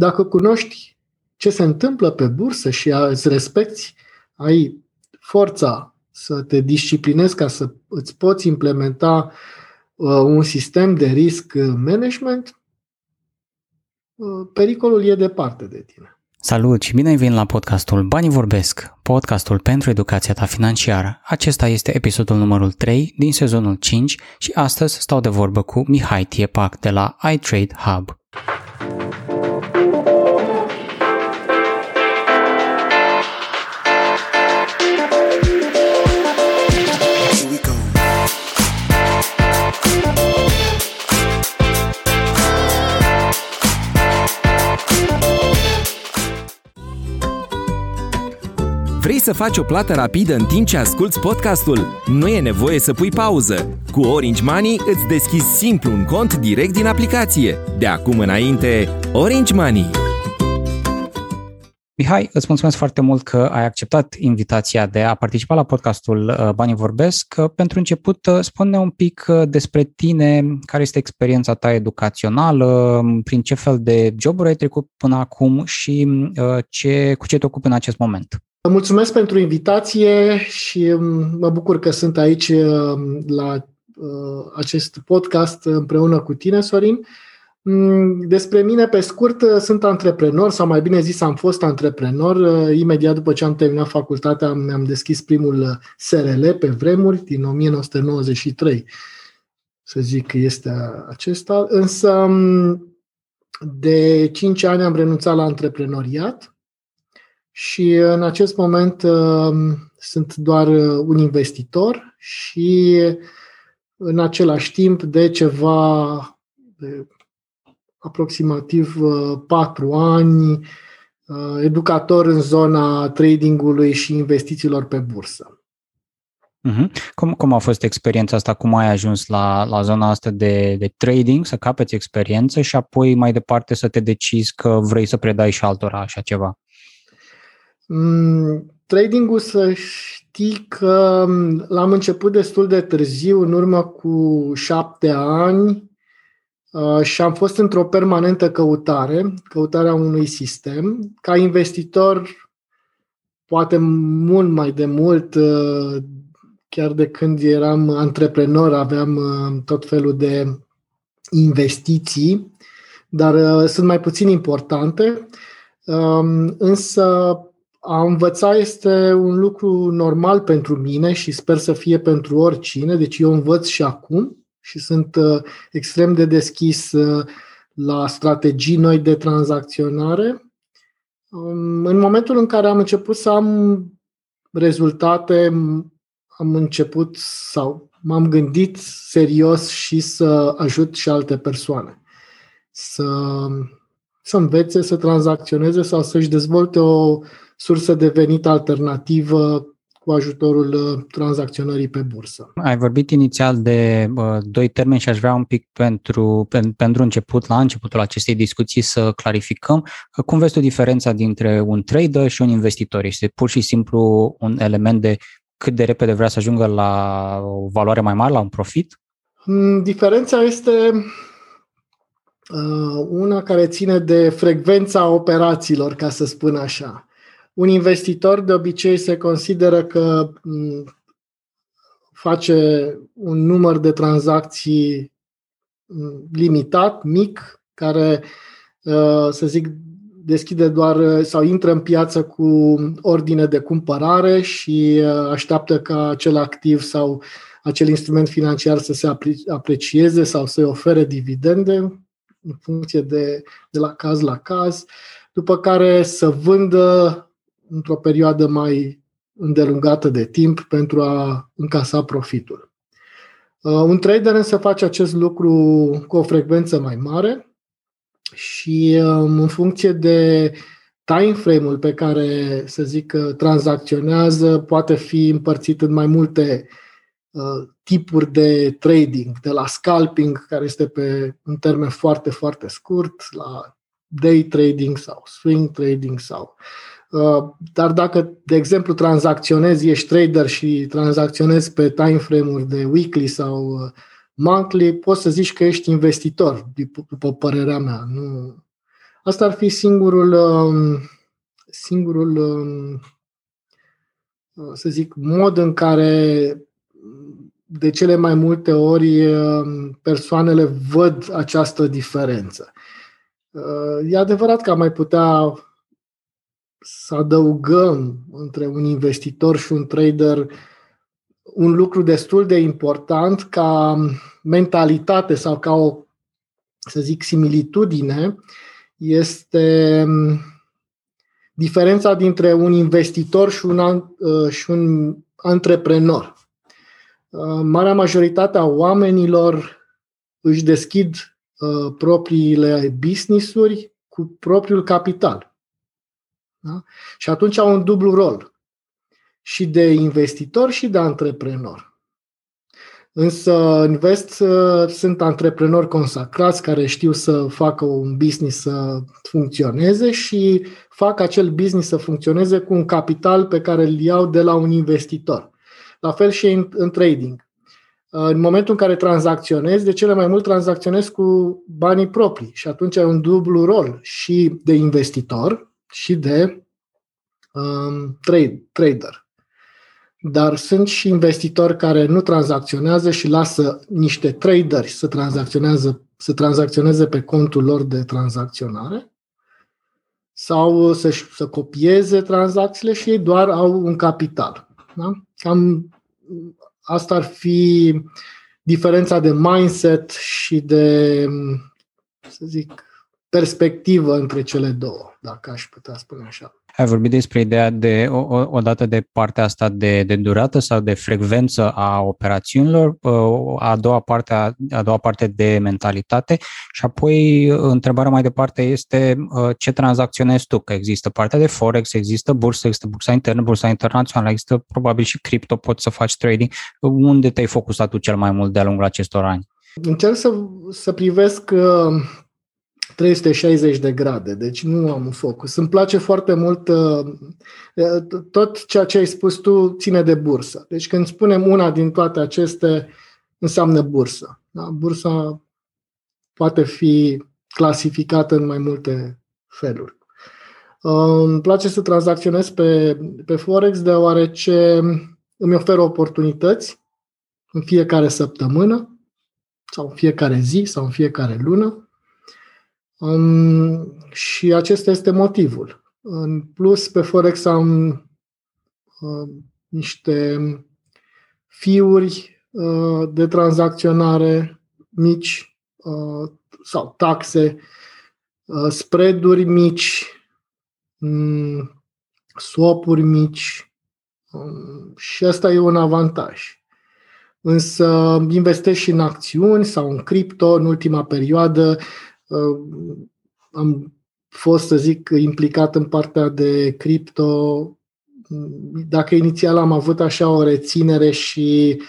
Dacă cunoști ce se întâmplă pe bursă și îți respecti, ai forța să te disciplinezi ca să îți poți implementa uh, un sistem de risc management, uh, pericolul e departe de tine. Salut și bine ai venit la podcastul Banii Vorbesc, podcastul pentru educația ta financiară. Acesta este episodul numărul 3 din sezonul 5 și astăzi stau de vorbă cu Mihai Tiepac de la iTrade Hub. Vrei să faci o plată rapidă în timp ce asculti podcastul? Nu e nevoie să pui pauză. Cu Orange Money îți deschizi simplu un cont direct din aplicație. De acum înainte, Orange Money. Mihai, îți mulțumesc foarte mult că ai acceptat invitația de a participa la podcastul uh, Banii Vorbesc. Uh, pentru început, uh, spune un pic despre tine, care este experiența ta educațională, prin ce fel de joburi ai trecut până acum și ce, cu ce te ocupi în acest moment. Mulțumesc pentru invitație și um, mă bucur că sunt aici um, la uh, acest podcast împreună cu tine, Sorin. Mm, despre mine, pe scurt, uh, sunt antreprenor, sau mai bine zis, am fost antreprenor. Uh, imediat după ce am terminat facultatea, mi-am deschis primul SRL pe vremuri, din 1993, să zic că este acesta. Însă, um, de 5 ani am renunțat la antreprenoriat și în acest moment uh, sunt doar uh, un investitor și în același timp de ceva de aproximativ uh, patru ani educator în zona tradingului și investițiilor pe bursă. Uh-huh. Cum, cum a fost experiența asta? Cum ai ajuns la, la zona asta de, de trading, să capeți experiență și apoi mai departe să te decizi că vrei să predai și altora așa ceva? Mm, tradingul să știi că mm, l-am început destul de târziu, în urmă cu șapte ani uh, și am fost într-o permanentă căutare, căutarea unui sistem. Ca investitor, poate mult mai de mult, uh, chiar de când eram antreprenor, aveam uh, tot felul de investiții, dar sunt mai puțin importante. Um, însă a învăța este un lucru normal pentru mine și sper să fie pentru oricine, deci eu învăț și acum și sunt uh, extrem de deschis uh, la strategii noi de tranzacționare. Um, în momentul în care am început să am rezultate, am început sau m-am gândit serios și să ajut și alte persoane. Să, să învețe, să tranzacționeze sau să-și dezvolte o sursă de venit alternativă cu ajutorul uh, tranzacționării pe bursă. Ai vorbit inițial de uh, doi termeni și aș vrea un pic pentru, pen, pentru început, la începutul acestei discuții, să clarificăm. Cum vezi tu diferența dintre un trader și un investitor? Este pur și simplu un element de cât de repede vrea să ajungă la o valoare mai mare, la un profit? Mm, diferența este uh, una care ține de frecvența operațiilor, ca să spun așa. Un investitor de obicei se consideră că mm, face un număr de tranzacții mm, limitat, mic, care, uh, să zic, deschide doar sau intră în piață cu ordine de cumpărare și uh, așteaptă ca acel activ sau acel instrument financiar să se aprecieze sau să-i ofere dividende în funcție de, de la caz la caz, după care să vândă într-o perioadă mai îndelungată de timp pentru a încasa profitul. Uh, un trader însă face acest lucru cu o frecvență mai mare și um, în funcție de time frame-ul pe care, să zic, tranzacționează, poate fi împărțit în mai multe uh, tipuri de trading, de la scalping, care este pe un termen foarte, foarte scurt, la day trading sau swing trading sau Uh, dar dacă, de exemplu, tranzacționezi, ești trader și tranzacționezi pe time frame-uri de weekly sau uh, monthly, poți să zici că ești investitor, după părerea mea. Nu... Asta ar fi singurul, um, singurul um, să zic, mod în care de cele mai multe ori um, persoanele văd această diferență. Uh, e adevărat că am mai putea să adăugăm între un investitor și un trader un lucru destul de important ca mentalitate sau ca o, să zic, similitudine este um, diferența dintre un investitor și un, uh, și un antreprenor. Uh, marea majoritate a oamenilor își deschid uh, propriile business-uri cu propriul capital. Da? Și atunci au un dublu rol. Și de investitor și de antreprenor. Însă în vest sunt antreprenori consacrați care știu să facă un business să funcționeze și fac acel business să funcționeze cu un capital pe care îl iau de la un investitor. La fel și în, în trading. În momentul în care tranzacționezi, de cele mai mult tranzacționezi cu banii proprii și atunci ai un dublu rol și de investitor și de um, trade, trader. Dar sunt și investitori care nu tranzacționează și lasă niște traderi să tranzacționează, să tranzacționeze pe contul lor de tranzacționare sau să, să copieze tranzacțiile și ei doar au un capital. Da? Cam asta ar fi diferența de mindset și de, să zic, perspectivă între cele două, dacă aș putea spune așa. Ai vorbit despre ideea de, o, o dată de partea asta de, de durată sau de frecvență a operațiunilor, a doua parte, a, a doua parte de mentalitate și apoi întrebarea mai departe este ce tranzacționezi tu, că există partea de Forex, există bursă, există bursa internă, bursa internațională, există probabil și cripto, poți să faci trading. Unde te-ai focusat tu cel mai mult de-a lungul acestor ani? Încerc să, să privesc 360 de grade, deci nu am un focus. Îmi place foarte mult uh, uh, tot ceea ce ai spus tu ține de bursă. Deci când spunem una din toate aceste, înseamnă bursă. Da? Bursa poate fi clasificată în mai multe feluri. Uh, îmi place să tranzacționez pe, pe Forex deoarece îmi oferă oportunități în fiecare săptămână sau în fiecare zi sau în fiecare lună Um, și acesta este motivul. În plus, pe Forex am uh, niște fiuri uh, de tranzacționare mici uh, sau taxe, uh, spreaduri mici, um, swap-uri mici um, și asta e un avantaj. Însă investesc și în acțiuni sau în cripto în ultima perioadă Uh, am fost, să zic, implicat în partea de cripto. Dacă inițial am avut așa o reținere și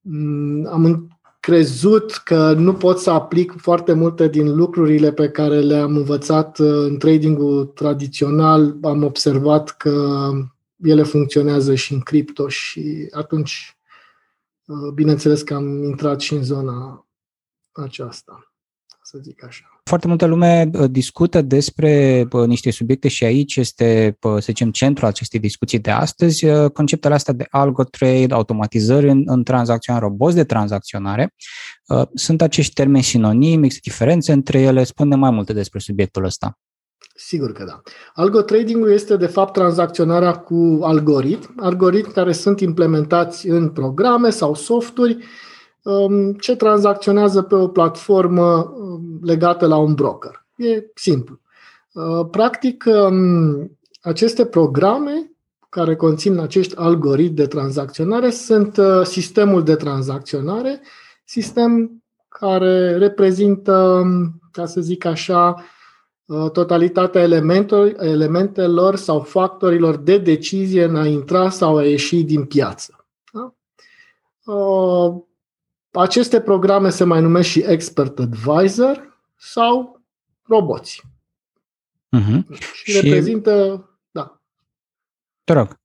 mm, am crezut că nu pot să aplic foarte multe din lucrurile pe care le-am învățat uh, în tradingul tradițional, am observat că ele funcționează și în cripto și atunci, uh, bineînțeles că am intrat și în zona aceasta să zic așa. Foarte multă lume uh, discută despre uh, niște subiecte și aici este, uh, să zicem, centrul acestei discuții de astăzi, conceptele astea de algo trade, automatizări în, în tranzacționare, roboți de tranzacționare. Sunt acești termeni sinonimi, există diferențe între ele, spune mai multe despre subiectul ăsta. Sigur că da. Algo trading este de fapt tranzacționarea cu algoritmi, algoritmi care sunt implementați în programe sau softuri Um, ce tranzacționează pe o platformă um, legată la un broker. E simplu. Uh, practic, um, aceste programe care conțin acești algoritmi de tranzacționare sunt uh, sistemul de tranzacționare, sistem care reprezintă, ca să zic așa, uh, totalitatea elementelor, elementelor sau factorilor de decizie în a intra sau a ieși din piață. Da? Aceste programe se mai numesc și Expert Advisor sau roboți. Uh-huh. Și, și reprezintă, da. Te rog.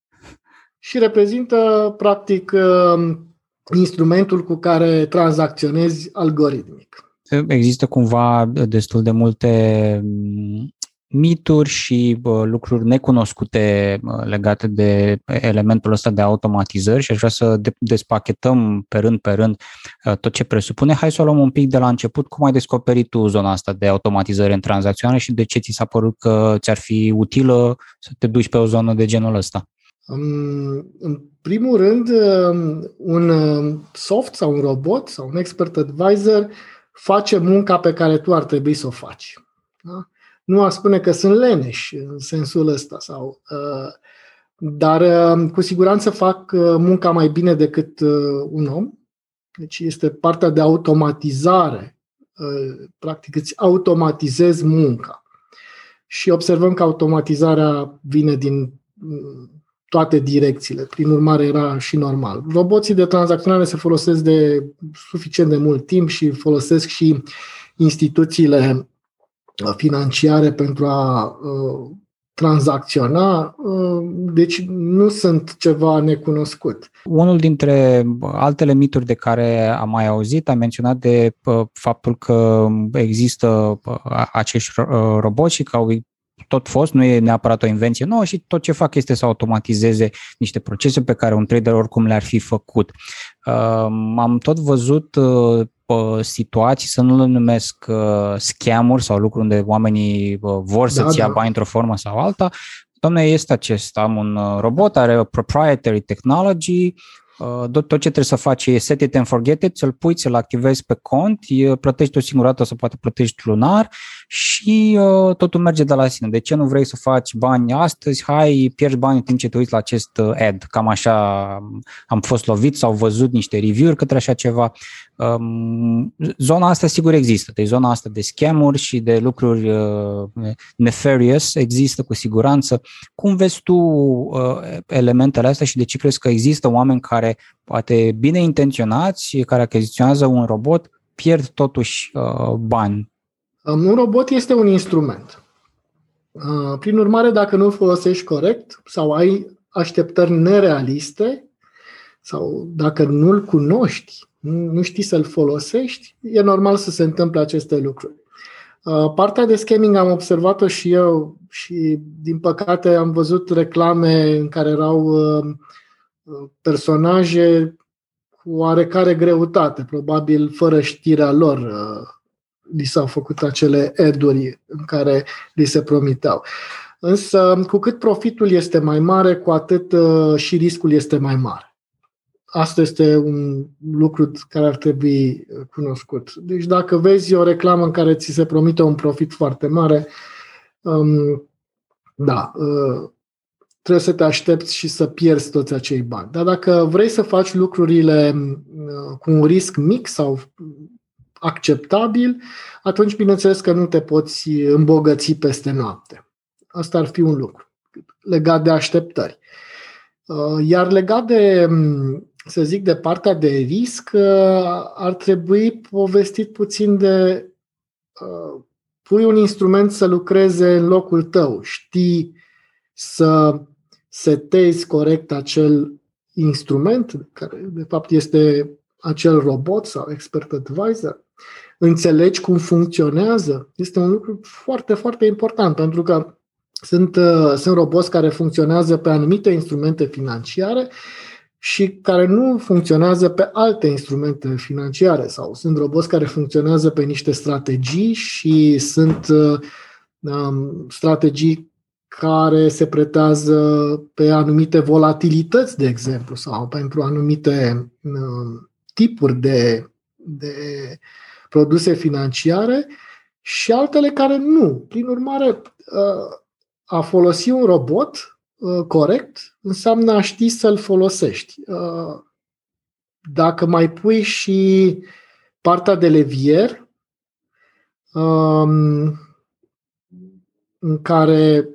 Și reprezintă, practic, um, instrumentul cu care tranzacționezi algoritmic. există cumva destul de multe mituri și bă, lucruri necunoscute bă, legate de elementul ăsta de automatizări și aș vrea să de- despachetăm pe rând pe rând tot ce presupune. Hai să o luăm un pic de la început. Cum ai descoperit tu zona asta de automatizări în tranzacționare și de ce ți s-a părut că ți-ar fi utilă să te duci pe o zonă de genul ăsta? În primul rând, un soft sau un robot sau un expert advisor face munca pe care tu ar trebui să o faci. Da? Nu aș spune că sunt leneși în sensul ăsta, sau, uh, dar uh, cu siguranță fac uh, munca mai bine decât un om. Deci este partea de automatizare. Practic îți automatizezi munca. Și observăm că automatizarea vine din toate direcțiile. Prin urmare, era și normal. Roboții de tranzacționare se folosesc de suficient de mult timp și folosesc și instituțiile financiare pentru a uh, tranzacționa, uh, deci nu sunt ceva necunoscut. Unul dintre altele mituri de care am mai auzit a menționat de uh, faptul că există acești roboți și că au tot fost, nu e neapărat o invenție nouă și tot ce fac este să automatizeze niște procese pe care un trader oricum le-ar fi făcut. Am tot văzut situații, să nu le numesc uh, scamuri sau lucruri unde oamenii uh, vor da, să-ți da. ia bani într-o formă sau alta. Doamne, este acest, am un uh, robot, are o proprietary technology, Uh, tot, tot ce trebuie să faci e set it and forget it, să-l pui, să-l activezi pe cont, plătești o singură dată sau poate plătești lunar și uh, totul merge de la sine. De ce nu vrei să faci bani astăzi? Hai, pierzi bani în timp ce te uiți la acest uh, ad. Cam așa am fost lovit sau văzut niște review-uri către așa ceva. Um, zona asta sigur există, deci zona asta de scamuri și de lucruri uh, nefarious există cu siguranță. Cum vezi tu uh, elementele astea și de ce crezi că există oameni care poate bine intenționați, care achiziționează un robot, pierd totuși uh, bani? Um, un robot este un instrument. Uh, prin urmare, dacă nu îl folosești corect sau ai așteptări nerealiste sau dacă nu-l cunoști, nu știi să-l folosești, e normal să se întâmple aceste lucruri. Uh, partea de scamming am observat-o și eu și, din păcate, am văzut reclame în care erau uh, personaje cu oarecare greutate, probabil fără știrea lor uh, li s-au făcut acele eduri în care li se promiteau. Însă, cu cât profitul este mai mare, cu atât și riscul este mai mare. Asta este un lucru care ar trebui uh, cunoscut. Deci dacă vezi o reclamă în care ți se promite un profit foarte mare, um, da, uh, trebuie să te aștepți și să pierzi toți acei bani. Dar dacă vrei să faci lucrurile uh, cu un risc mic sau acceptabil, atunci bineînțeles că nu te poți îmbogăți peste noapte. Asta ar fi un lucru legat de așteptări. Uh, iar legat de um, să zic, de partea de risc, uh, ar trebui povestit puțin de uh, pui un instrument să lucreze în locul tău, știi să setezi corect acel instrument, care de fapt este acel robot sau expert advisor, înțelegi cum funcționează, este un lucru foarte, foarte important, pentru că sunt, uh, sunt roboți care funcționează pe anumite instrumente financiare și care nu funcționează pe alte instrumente financiare sau sunt roboți care funcționează pe niște strategii și sunt uh, um, strategii care se pretează pe anumite volatilități, de exemplu, sau pentru anumite um, tipuri de, de produse financiare și altele care nu. Prin urmare, uh, a folosi un robot Uh, corect înseamnă a ști să-l folosești. Uh, dacă mai pui și partea de levier, um, în care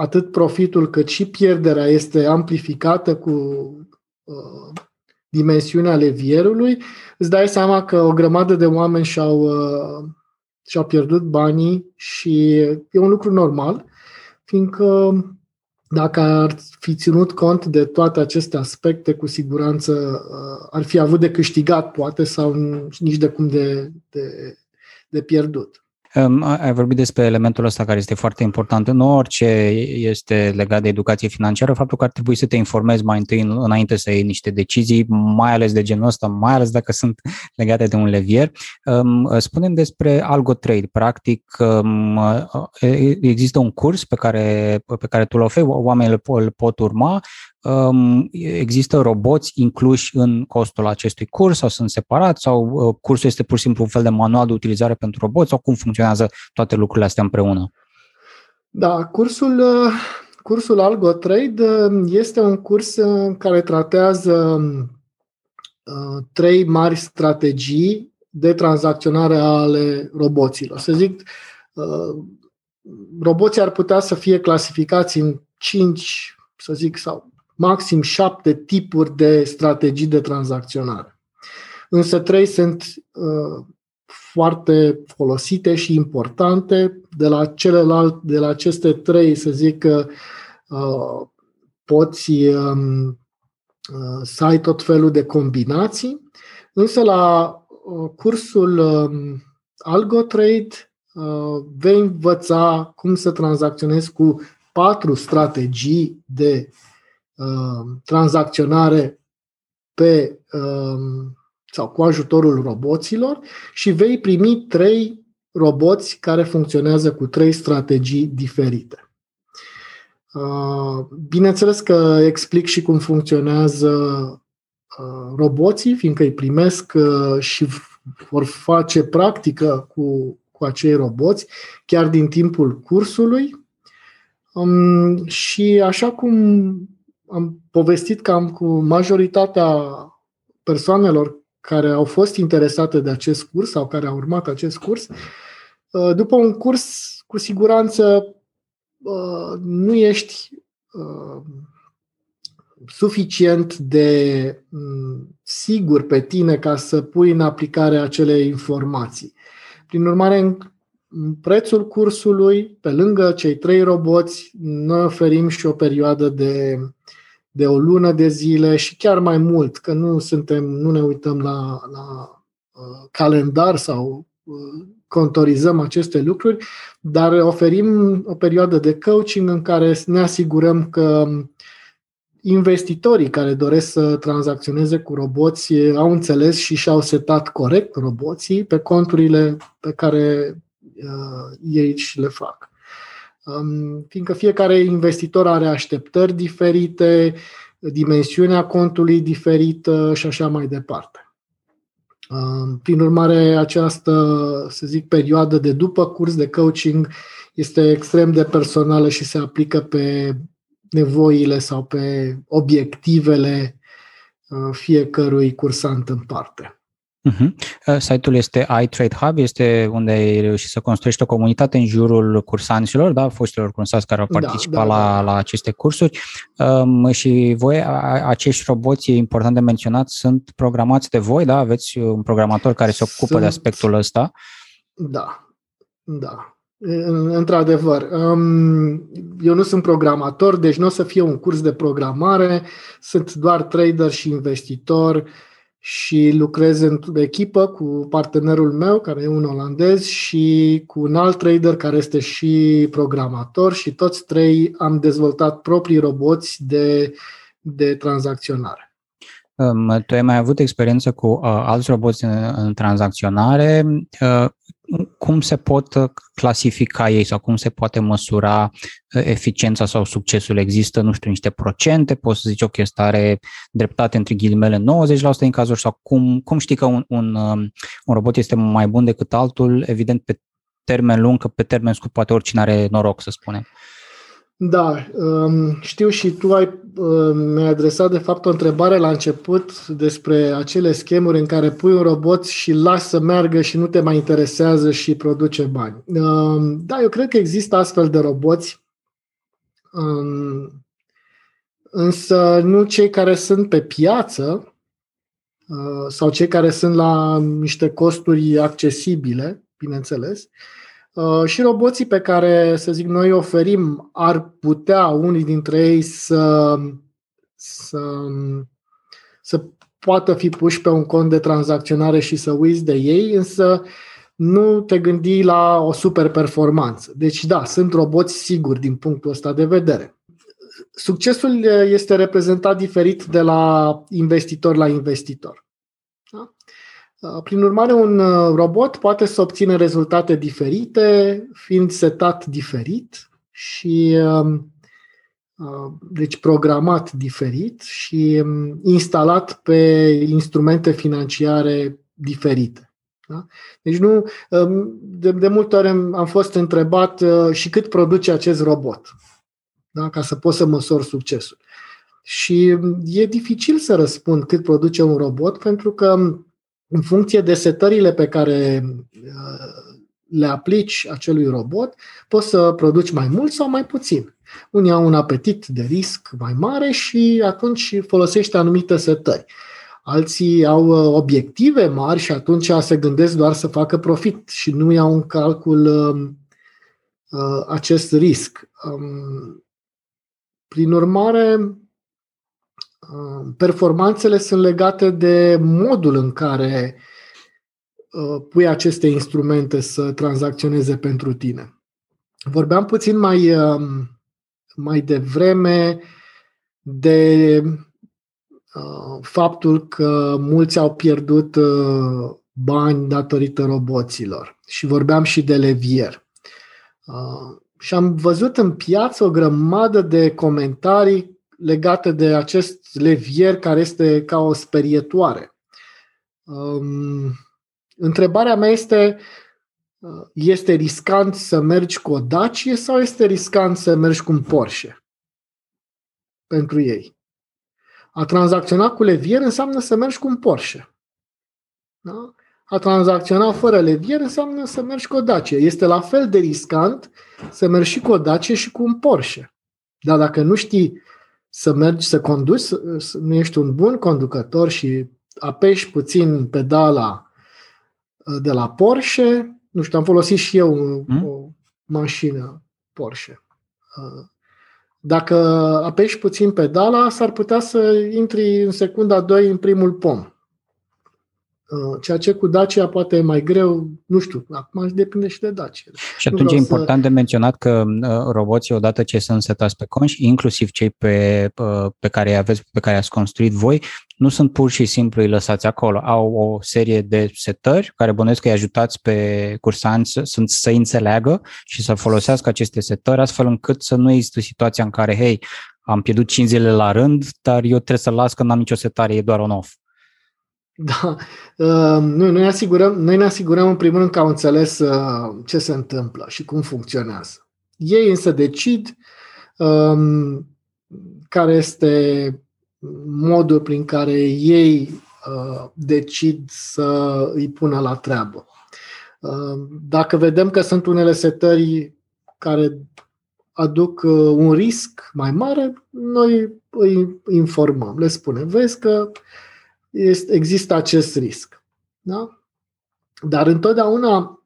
atât profitul cât și pierderea este amplificată cu uh, dimensiunea levierului, îți dai seama că o grămadă de oameni și-au, și-au pierdut banii și e un lucru normal, fiindcă dacă ar fi ținut cont de toate aceste aspecte, cu siguranță uh, ar fi avut de câștigat, poate, sau nici de cum de, de, de pierdut. Ai vorbit despre elementul ăsta care este foarte important în orice este legat de educație financiară, faptul că ar trebui să te informezi mai întâi înainte să iei niște decizii, mai ales de genul ăsta, mai ales dacă sunt legate de un levier. Spunem despre AlgoTrade. Practic, există un curs pe care, pe care tu îl oferi, oamenii îl pot urma Um, există roboți incluși în costul acestui curs sau sunt separați sau uh, cursul este pur și simplu un fel de manual de utilizare pentru roboți sau cum funcționează toate lucrurile astea împreună? Da, cursul, uh, cursul AlgoTrade uh, este un curs care tratează trei mari strategii de tranzacționare ale roboților. Să zic, roboții ar putea să fie clasificați în cinci, să zic, sau maxim șapte tipuri de strategii de tranzacționare. Însă trei sunt uh, foarte folosite și importante. De la celălalt, de la aceste trei, să zic că uh, poți um, uh, să ai tot felul de combinații, însă la uh, cursul uh, AlgoTrade uh, vei învăța cum să tranzacționezi cu patru strategii de Uh, tranzacționare pe um, sau cu ajutorul roboților și vei primi trei roboți care funcționează cu trei strategii diferite. Uh, bineînțeles că explic și cum funcționează uh, roboții, fiindcă îi primesc și vor face practică cu, cu acei roboți chiar din timpul cursului. Um, și așa cum am povestit cam cu majoritatea persoanelor care au fost interesate de acest curs sau care au urmat acest curs. Uh, după un curs, cu siguranță, uh, nu ești uh, suficient de mm, sigur pe tine ca să pui în aplicare acele informații. Prin urmare, în prețul cursului, pe lângă cei trei roboți, noi oferim și o perioadă de de o lună de zile și chiar mai mult, că nu suntem, nu ne uităm la, la uh, calendar sau uh, contorizăm aceste lucruri, dar oferim o perioadă de coaching în care ne asigurăm că investitorii care doresc să tranzacționeze cu roboți au înțeles și și-au setat corect roboții pe conturile pe care uh, ei și le fac fiindcă fiecare investitor are așteptări diferite, dimensiunea contului diferită și așa mai departe. Prin urmare, această, să zic, perioadă de după curs de coaching este extrem de personală și se aplică pe nevoile sau pe obiectivele uh, fiecărui cursant în parte. Uh-huh. Site-ul este iTrade Hub, este unde ai reușit să construiești o comunitate în jurul cursanților, da, foștilor cursanți care au da, participat da, da, la, da. la aceste cursuri um, și voi, a, acești roboți, e important de menționat, sunt programați de voi, da? Aveți un programator care se ocupă sunt... de aspectul ăsta? Da, da. Într-adevăr, um, eu nu sunt programator, deci nu o să fie un curs de programare, sunt doar trader și investitor, și lucrez în echipă cu partenerul meu, care e un olandez, și cu un alt trader care este și programator și toți trei am dezvoltat proprii roboți de, de tranzacționare. Um, tu ai mai avut experiență cu uh, alți roboți în, în tranzacționare. Uh, cum se pot uh, clasifica ei sau cum se poate măsura uh, eficiența sau succesul? Există, nu știu, niște procente? Poți să zici, ok, ăsta are dreptate între ghilimele 90% în cazuri sau cum, cum știi că un, un, um, un robot este mai bun decât altul? Evident, pe termen lung, că pe termen scurt poate oricine are noroc, să spunem. Da, um, știu și tu ai, um, mi-ai adresat de fapt o întrebare la început despre acele schemuri în care pui un robot și lași să meargă și nu te mai interesează și produce bani. Um, da, eu cred că există astfel de roboți, însă nu cei care sunt pe piață uh, sau cei care sunt la niște costuri accesibile, bineînțeles, Uh, și roboții pe care, să zic, noi oferim ar putea unii dintre ei să, să, să poată fi puși pe un cont de tranzacționare și să uiți de ei, însă nu te gândi la o super performanță. Deci da, sunt roboți siguri din punctul ăsta de vedere. Succesul este reprezentat diferit de la investitor la investitor. Da? Prin urmare, un robot poate să obțină rezultate diferite, fiind setat diferit și um, uh, deci programat diferit și um, instalat pe instrumente financiare diferite. Da? Deci nu, um, de, de multe ori am fost întrebat uh, și cât produce acest robot, da? ca să pot să măsor succesul. Și e dificil să răspund cât produce un robot, pentru că în funcție de setările pe care uh, le aplici acelui robot, poți să produci mai mult sau mai puțin. Unii au un apetit de risc mai mare și atunci folosești anumite setări. Alții au uh, obiective mari și atunci se gândesc doar să facă profit și nu iau în calcul um, uh, acest risc. Um, prin urmare, um, performanțele sunt legate de modul în care Uh, pui aceste instrumente să tranzacționeze pentru tine. Vorbeam puțin mai, um, mai devreme de uh, faptul că mulți au pierdut uh, bani datorită roboților și vorbeam și de levier. Și am văzut în piață o grămadă de comentarii legate de acest levier care este ca o sperietoare. Um, Întrebarea mea este, este riscant să mergi cu o Dacie sau este riscant să mergi cu un Porsche pentru ei? A tranzacționa cu levier înseamnă să mergi cu un Porsche. Da? A tranzacționa fără levier înseamnă să mergi cu o Dacie. Este la fel de riscant să mergi și cu o Dacie și cu un Porsche. Dar dacă nu știi să mergi, să conduci, nu ești un bun conducător și apeși puțin pedala de la Porsche. Nu știu, am folosit și eu mm? o mașină Porsche. Uh, dacă apeși puțin pedala, s-ar putea să intri în secunda 2 în primul pom. Uh, ceea ce cu Dacia poate e mai greu, nu știu, acum depinde și de Dacia. Și atunci e important să... de menționat că uh, roboții, odată ce sunt setați pe conș, inclusiv cei pe, uh, pe care aveți, pe care ați construit voi, nu sunt pur și simplu îi lăsați acolo. Au o serie de setări care bănuiesc că îi ajutați pe cursanți să, să înțeleagă și să folosească aceste setări, astfel încât să nu există situația în care, hei, am pierdut 5 zile la rând, dar eu trebuie să las că n-am nicio setare, e doar on-off. Da. Uh, noi, noi, asigurăm, noi ne asigurăm în primul rând că au înțeles uh, ce se întâmplă și cum funcționează. Ei însă decid um, care este modul prin care ei uh, decid să îi pună la treabă. Uh, dacă vedem că sunt unele setări care aduc uh, un risc mai mare, noi îi informăm, le spunem, vezi că este, există acest risc. Da? Dar întotdeauna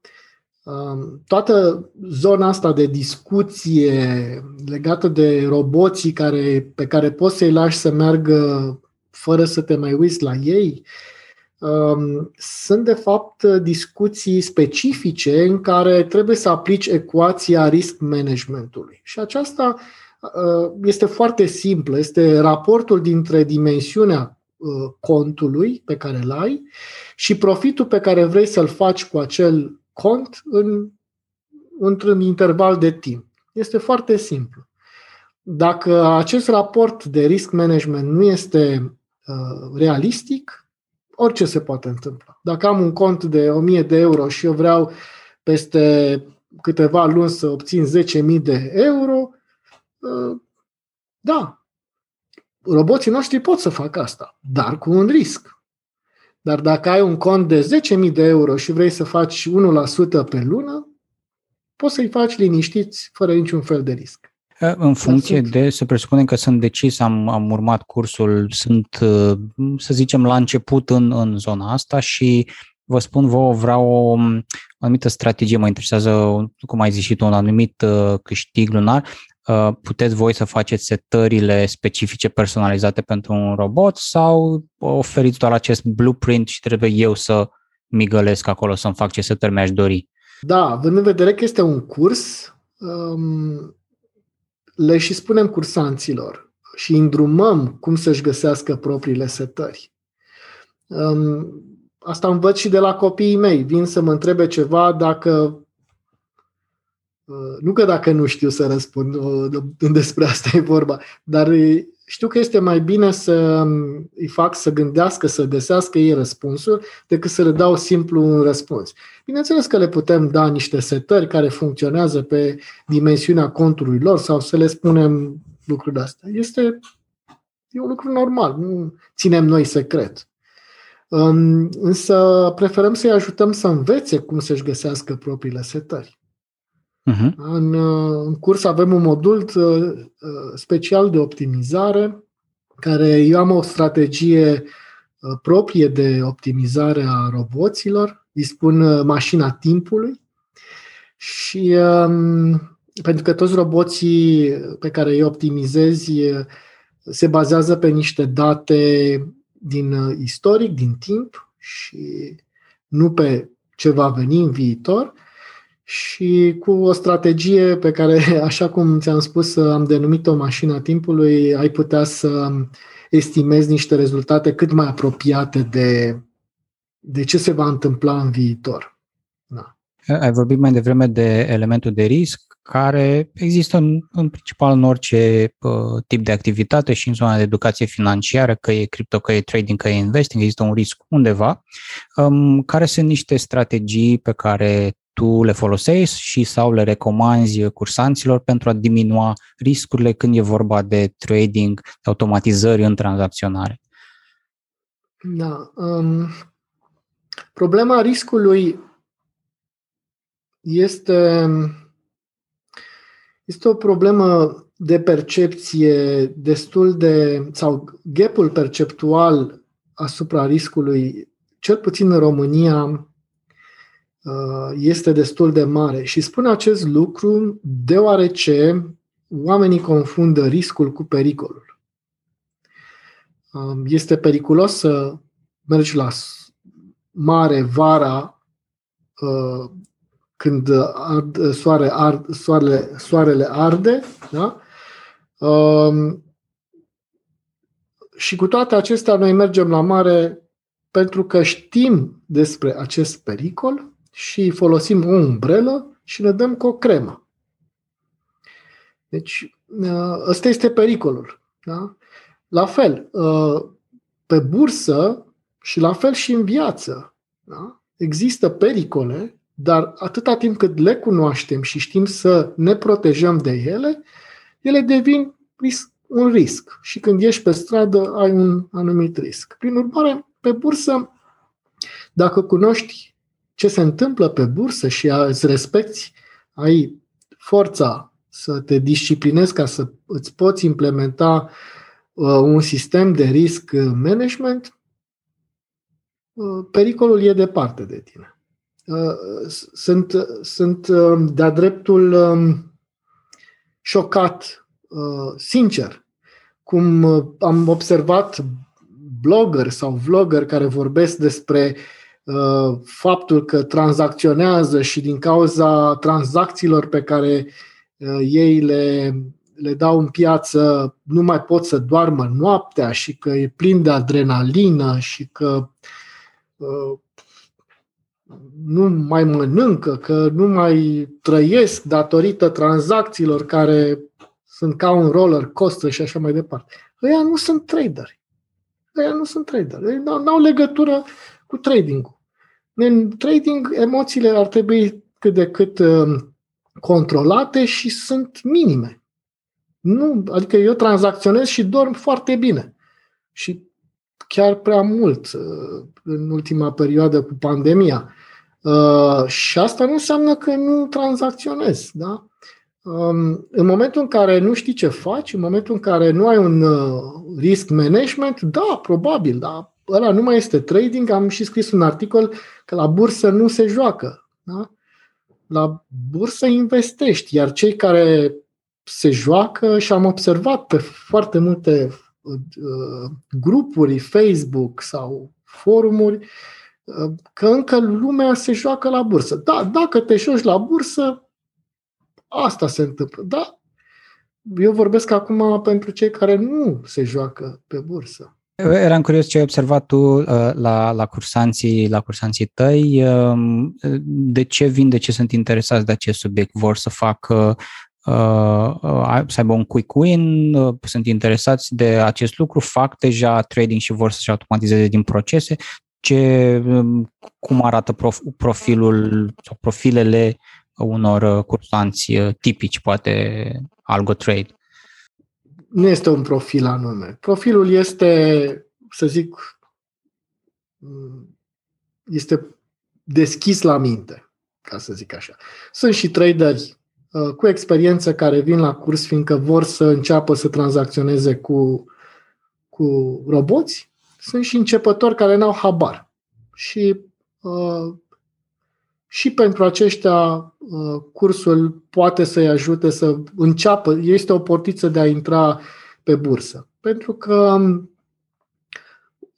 um, toată zona asta de discuție legată de roboții care, pe care poți să-i lași să meargă fără să te mai uiți la ei, um, sunt de fapt discuții specifice în care trebuie să aplici ecuația risk managementului. Și aceasta uh, este foarte simplă, este raportul dintre dimensiunea Uh, contului pe care îl ai și profitul pe care vrei să-l faci cu acel cont în, într-un interval de timp. Este foarte simplu. Dacă acest raport de risk management nu este uh, realistic, orice se poate întâmpla. Dacă am un cont de 1000 de euro și eu vreau peste câteva luni să obțin 10.000 de euro, uh, da, roboții noștri pot să facă asta, dar cu un risc. Dar dacă ai un cont de 10.000 de euro și vrei să faci 1% pe lună, poți să-i faci liniștiți fără niciun fel de risc. În funcție de, să presupunem că sunt decis, am, am urmat cursul, sunt, să zicem, la început în, în zona asta și vă spun vouă, vreau o, o anumită strategie, mă interesează, cum ai zis și tu, un anumit uh, câștig lunar. Uh, puteți voi să faceți setările specifice personalizate pentru un robot sau oferiți doar acest blueprint și trebuie eu să migălesc acolo să-mi fac ce setări mi-aș dori. Da, având în vedere că este un curs, um, le și spunem cursanților și îndrumăm cum să-și găsească propriile setări. Um, asta învăț și de la copiii mei. Vin să mă întrebe ceva dacă uh, nu că dacă nu știu să răspund, uh, despre asta e vorba, dar știu că este mai bine să îi fac să gândească, să găsească ei răspunsuri, decât să le dau simplu un răspuns. Bineînțeles că le putem da niște setări care funcționează pe dimensiunea contului lor sau să le spunem lucruri de astea. Este e un lucru normal, nu ținem noi secret. Însă preferăm să-i ajutăm să învețe cum să-și găsească propriile setări. Uh-huh. În, în curs avem un modul uh, special de optimizare, care eu am o strategie uh, proprie de optimizare a roboților, dispun uh, mașina timpului și um, pentru că toți roboții pe care îi optimizezi se bazează pe niște date din istoric, din timp și nu pe ce va veni în viitor, și cu o strategie pe care, așa cum ți-am spus, am denumit-o mașina timpului, ai putea să estimezi niște rezultate cât mai apropiate de, de ce se va întâmpla în viitor. Da. Ai vorbit mai devreme de elementul de risc, care există în, în principal în orice uh, tip de activitate și în zona de educație financiară, că e cripto, că e trading, că e investing, există un risc undeva. Um, care sunt niște strategii pe care tu le folosești și sau le recomanzi cursanților pentru a diminua riscurile când e vorba de trading, de automatizări în tranzacționare? Da. Um, problema riscului este, este o problemă de percepție destul de, sau gapul perceptual asupra riscului, cel puțin în România, Uh, este destul de mare. Și spun acest lucru deoarece oamenii confundă riscul cu pericolul. Um, este periculos să mergi la mare vara uh, când ard, soare, ard, soarele, soarele arde, da? Um, și cu toate acestea noi mergem la mare pentru că știm despre acest pericol și folosim o umbrelă și ne dăm cu o cremă. Deci, uh, ăsta este pericolul. Da? La fel, uh, pe bursă și la fel și în viață. Da? Există pericole, dar atâta timp cât le cunoaștem și știm să ne protejăm de ele, ele devin un risc. Și când ieși pe stradă, ai un anumit risc. Prin urmare, pe bursă, dacă cunoști ce se întâmplă pe bursă și îți respecti, ai forța să te disciplinezi ca să îți poți implementa uh, un sistem de risc management, uh, pericolul e departe de tine. Uh, sunt, sunt de-a dreptul um, șocat, sincer, cum am observat blogger sau vlogger care vorbesc despre uh, Uh, faptul că tranzacționează și din cauza tranzacțiilor pe care uh, ei le, le dau în piață nu mai pot să doarmă noaptea și că e plin de adrenalină și că uh, nu mai mănâncă, că nu mai trăiesc datorită tranzacțiilor care sunt ca un roller coaster și așa mai departe. Ăia nu sunt traderi. Ăia nu sunt traderi. Ei n-au legătură cu trading în trading, emoțiile ar trebui cât de cât uh, controlate și sunt minime. Nu, adică eu tranzacționez și dorm foarte bine. Și chiar prea mult uh, în ultima perioadă cu pandemia. Uh, și asta nu înseamnă că nu tranzacționez. Da? Um, în momentul în care nu știi ce faci, în momentul în care nu ai un risk management, da, probabil, da, ăla nu mai este trading, am și scris un articol că la bursă nu se joacă. Da? La bursă investești, iar cei care se joacă și am observat pe foarte multe uh, grupuri, Facebook sau forumuri, că încă lumea se joacă la bursă. Da, dacă te joci la bursă, asta se întâmplă. Da, eu vorbesc acum pentru cei care nu se joacă pe bursă. Eram curios ce ai observat tu uh, la, la, cursanții, la cursanții tăi. Um, de ce vin, de ce sunt interesați de acest subiect? Vor să facă uh, uh, să aibă un quick win, sunt interesați de acest lucru, fac deja trading și vor să-și automatizeze din procese. Ce, um, cum arată prof, profilul sau profilele unor cursanți tipici, poate AlgoTrade? Nu este un profil anume. Profilul este, să zic, este deschis la minte, ca să zic așa. Sunt și traderi uh, cu experiență care vin la curs fiindcă vor să înceapă să tranzacționeze cu, cu roboți. Sunt și începători care n-au habar. Și uh, și pentru aceștia uh, cursul poate să-i ajute să înceapă, este o portiță de a intra pe bursă. Pentru că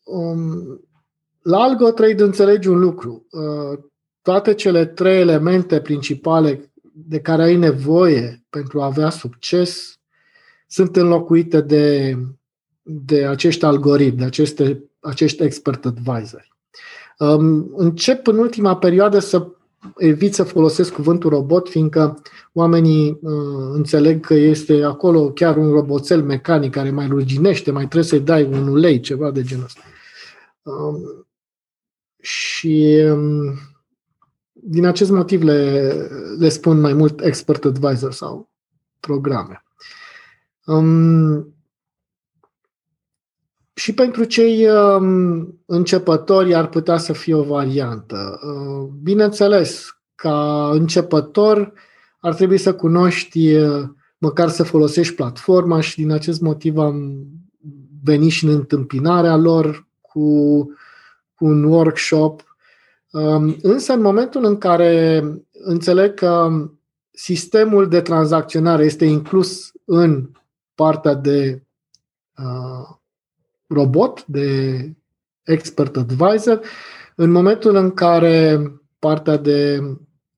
um, la Algo Trade înțelegi un lucru. Uh, toate cele trei elemente principale de care ai nevoie pentru a avea succes sunt înlocuite de, de acești algoritmi, de aceste, acești expert advisori. Um, încep în ultima perioadă să evit să folosesc cuvântul robot, fiindcă oamenii uh, înțeleg că este acolo chiar un roboțel mecanic care mai ruginește, mai trebuie să-i dai un ulei, ceva de genul ăsta. Um, și um, din acest motiv le, le spun mai mult expert advisor sau programe. Um, și pentru cei uh, începători ar putea să fie o variantă. Uh, bineînțeles, ca începător ar trebui să cunoști, uh, măcar să folosești platforma și din acest motiv am venit și în întâmpinarea lor cu, cu un workshop. Uh, însă în momentul în care înțeleg că sistemul de tranzacționare este inclus în partea de uh, robot, de expert advisor, în momentul în care partea de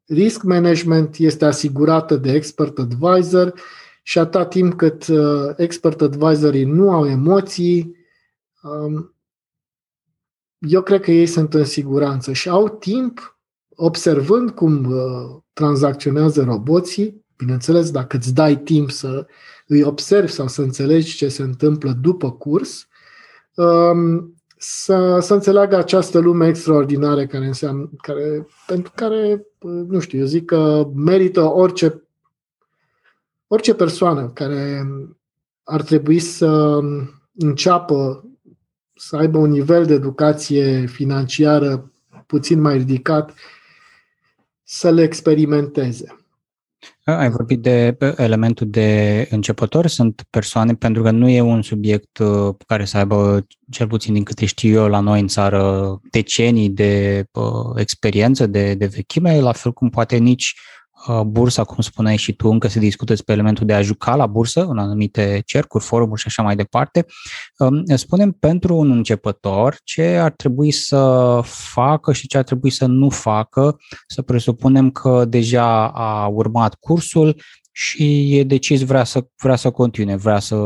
risk management este asigurată de expert advisor și atâta timp cât uh, expert advisorii nu au emoții, um, eu cred că ei sunt în siguranță și au timp observând cum uh, tranzacționează roboții, bineînțeles, dacă îți dai timp să îi observi sau să înțelegi ce se întâmplă după curs, Um, să, să înțeleagă această lume extraordinară care înseamnă, care, pentru care, nu știu, eu zic că merită orice, orice persoană care ar trebui să înceapă să aibă un nivel de educație financiară puțin mai ridicat, să le experimenteze. Ai vorbit de elementul de începător, sunt persoane, pentru că nu e un subiect uh, care să aibă, cel puțin din câte știu eu, la noi în țară, decenii de uh, experiență, de, de vechime, la fel cum poate nici Uh, bursa, cum spuneai și tu, încă se discută despre elementul de a juca la bursă în anumite cercuri, forumuri și așa mai departe. Um, spunem pentru un începător ce ar trebui să facă și ce ar trebui să nu facă, să presupunem că deja a urmat cursul, și e decis vrea să, vrea să continue, vrea să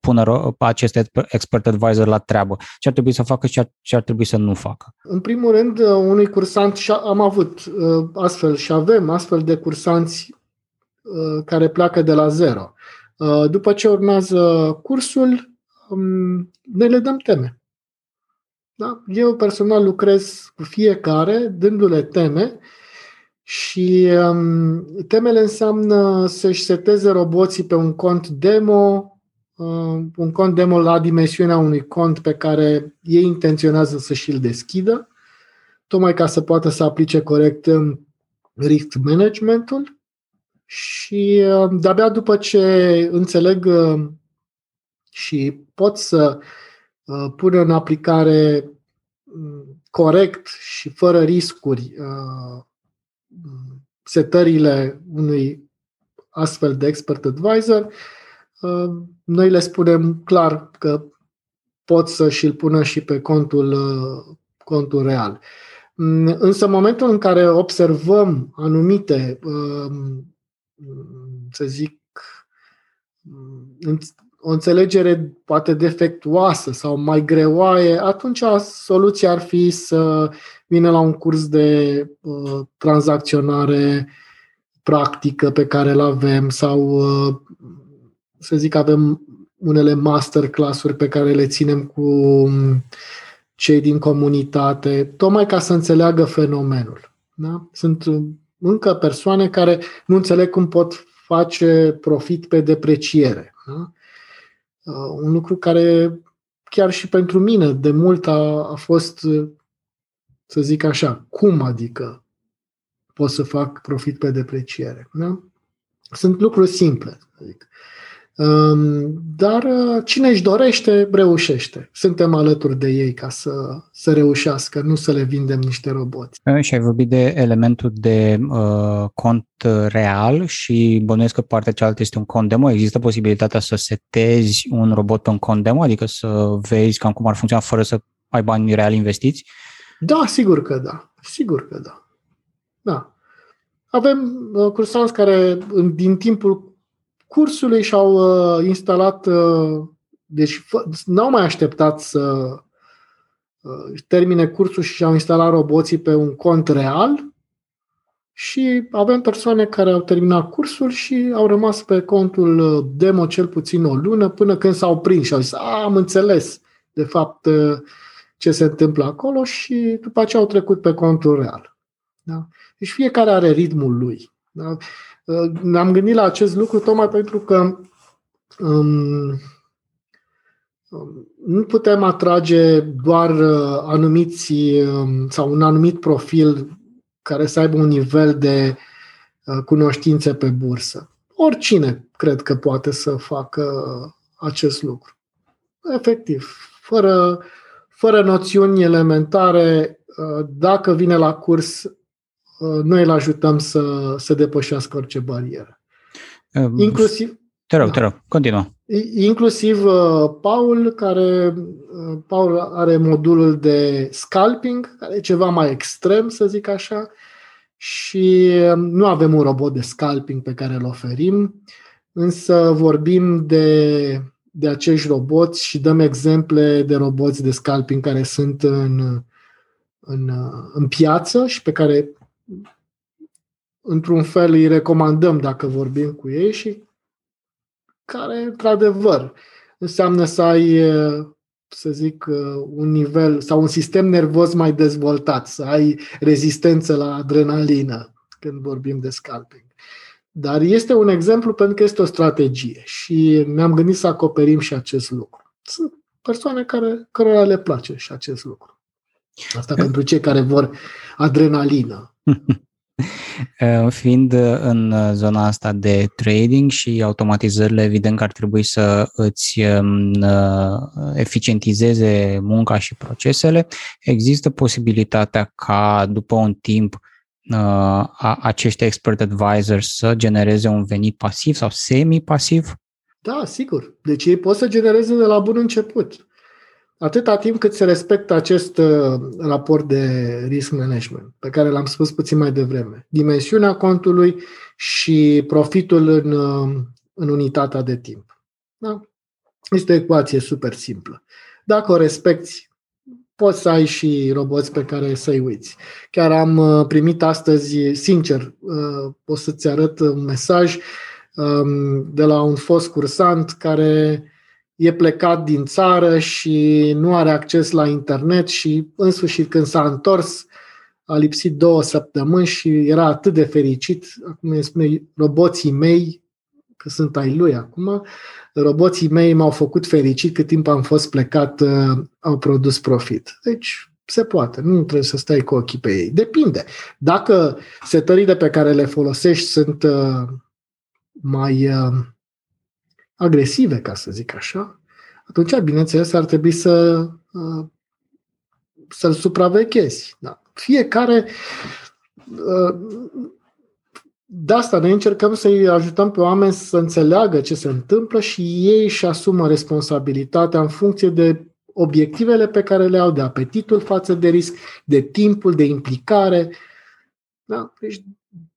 pună acest expert advisor la treabă. Ce ar trebui să facă și ce ar, ce ar trebui să nu facă? În primul rând, uh, unui cursant și am avut uh, astfel și avem astfel de cursanți uh, care pleacă de la zero. După ce urmează cursul, um, ne le dăm teme. Da? Eu personal lucrez cu fiecare, dându-le teme și um, temele înseamnă să-și seteze roboții pe un cont demo, uh, un cont demo la dimensiunea unui cont pe care ei intenționează să și-l deschidă, tocmai ca să poată să aplice corect um, risk managementul. Și uh, de-abia după ce înțeleg uh, și pot să uh, pună în aplicare um, corect și fără riscuri uh, setările unui astfel de expert advisor, uh, noi le spunem clar că pot să și-l pună și pe contul uh, contul real. Mm, însă în momentul în care observăm anumite, um, să zic, mm, o înțelegere poate defectuoasă sau mai greoaie, atunci soluția ar fi să vină la un curs de uh, tranzacționare practică pe care îl avem sau uh, să zic avem unele masterclass-uri pe care le ținem cu um, cei din comunitate, tocmai ca să înțeleagă fenomenul. Da? Sunt încă persoane care nu înțeleg cum pot face profit pe depreciere. Da? Uh, un lucru care chiar și pentru mine de mult a, a fost, să zic așa, cum adică pot să fac profit pe depreciere. Da? Sunt lucruri simple. Adică. Dar uh, cine își dorește, reușește. Suntem alături de ei ca să, să reușească, nu să le vindem niște roboți. Și ai vorbit de elementul de uh, cont real și bănuiesc că partea cealaltă este un cont demo. Există posibilitatea să setezi un robot pe un cont demo, adică să vezi cam cum ar funcționa fără să ai bani real investiți? Da, sigur că da. Sigur că da. Da. Avem uh, cursanți care din timpul cursului și-au uh, instalat, uh, deci n-au mai așteptat să uh, termine cursul și și-au instalat roboții pe un cont real și avem persoane care au terminat cursul și au rămas pe contul uh, demo cel puțin o lună până când s-au prins și au zis, a, am înțeles de fapt uh, ce se întâmplă acolo și după aceea au trecut pe contul real. Da? Deci fiecare are ritmul lui. Da? Ne-am gândit la acest lucru tocmai pentru că um, um, nu putem atrage doar uh, anumiți um, sau un anumit profil care să aibă un nivel de uh, cunoștințe pe bursă. Oricine cred că poate să facă acest lucru. Efectiv, fără, fără noțiuni elementare, uh, dacă vine la curs, Uh, noi îl ajutăm să, să depășească orice barieră. Um, inclusiv. Te rog, da, te rog, continuă. Inclusiv uh, Paul, care uh, Paul are modulul de scalping, care e ceva mai extrem, să zic așa, și um, nu avem un robot de scalping pe care îl oferim, însă vorbim de, de acești roboți și dăm exemple de roboți de scalping care sunt în, în, în piață și pe care într-un fel îi recomandăm dacă vorbim cu ei și care, într-adevăr, înseamnă să ai, să zic, un nivel sau un sistem nervos mai dezvoltat, să ai rezistență la adrenalină când vorbim de scalping. Dar este un exemplu pentru că este o strategie și ne-am gândit să acoperim și acest lucru. Sunt persoane care, cărora le place și acest lucru. Asta pentru cei care vor adrenalină. Uh, fiind în zona asta de trading și automatizările, evident că ar trebui să îți um, uh, eficientizeze munca și procesele, există posibilitatea ca după un timp uh, acești expert advisors să genereze un venit pasiv sau semi-pasiv? Da, sigur. Deci ei pot să genereze de la bun început atâta timp cât se respectă acest uh, raport de risk management, pe care l-am spus puțin mai devreme. Dimensiunea contului și profitul în, uh, în unitatea de timp. Da? Este o ecuație super simplă. Dacă o respecti, poți să ai și roboți pe care să-i uiți. Chiar am uh, primit astăzi, sincer, o să-ți arăt un mesaj um, de la un fost cursant care e plecat din țară și nu are acces la internet și în sfârșit când s-a întors a lipsit două săptămâni și era atât de fericit. Acum îmi spune, roboții mei, că sunt ai lui acum, roboții mei m-au făcut fericit cât timp am fost plecat, uh, au produs profit. Deci se poate, nu trebuie să stai cu ochii pe ei. Depinde. Dacă setările pe care le folosești sunt uh, mai uh, agresive, ca să zic așa, atunci, bineînțeles, ar trebui să, uh, să-l supraveghezi. Da. Fiecare. Uh, de asta noi încercăm să-i ajutăm pe oameni să înțeleagă ce se întâmplă și ei își asumă responsabilitatea în funcție de obiectivele pe care le au, de apetitul față de risc, de timpul, de implicare. Da? Deci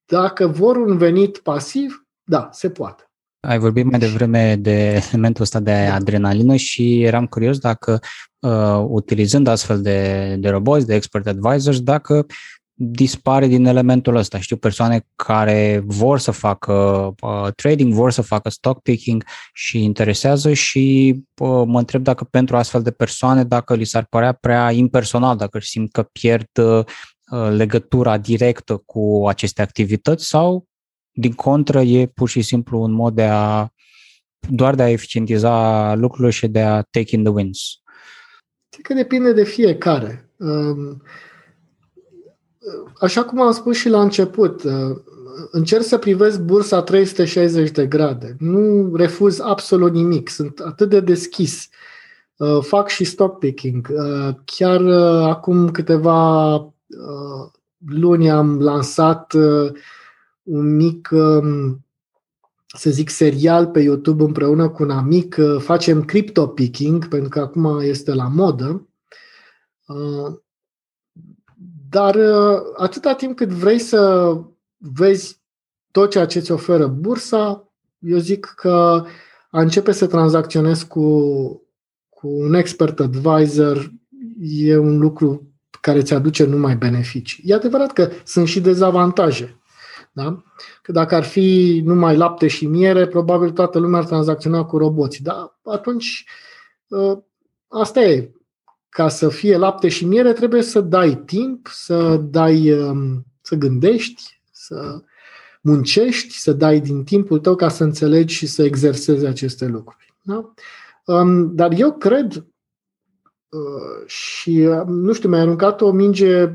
dacă vor un venit pasiv, da, se poate. Ai vorbit mai devreme de elementul ăsta de adrenalină și eram curios dacă, uh, utilizând astfel de, de roboți, de expert advisors, dacă dispare din elementul ăsta. Știu persoane care vor să facă uh, trading, vor să facă stock picking și interesează și uh, mă întreb dacă pentru astfel de persoane, dacă li s-ar părea prea impersonal, dacă își simt că pierd uh, legătura directă cu aceste activități sau din contră e pur și simplu un mod de a doar de a eficientiza lucrurile și de a take in the wins. Cred că depinde de fiecare. Um, așa cum am spus și la început, uh, încerc să privesc bursa 360 de grade. Nu refuz absolut nimic. Sunt atât de deschis. Uh, fac și stock picking. Uh, chiar acum câteva luni am lansat un mic, um, să zic, serial pe YouTube împreună cu un amic. Facem crypto picking, pentru că acum este la modă. Dar uh, atâta timp cât vrei să vezi tot ceea ce îți oferă bursa, eu zic că a începe să tranzacționezi cu, cu un expert advisor e un lucru care ți aduce numai beneficii. E adevărat că sunt și dezavantaje. Da? Că dacă ar fi numai lapte și miere, probabil toată lumea ar tranzacționa cu roboți. Dar atunci uh, asta e ca să fie lapte și miere, trebuie să dai timp, să dai, um, să gândești, să muncești, să dai din timpul tău ca să înțelegi și să exersezi aceste lucruri. Da? Um, dar eu cred uh, și, um, nu știu, mi-a aruncat o minge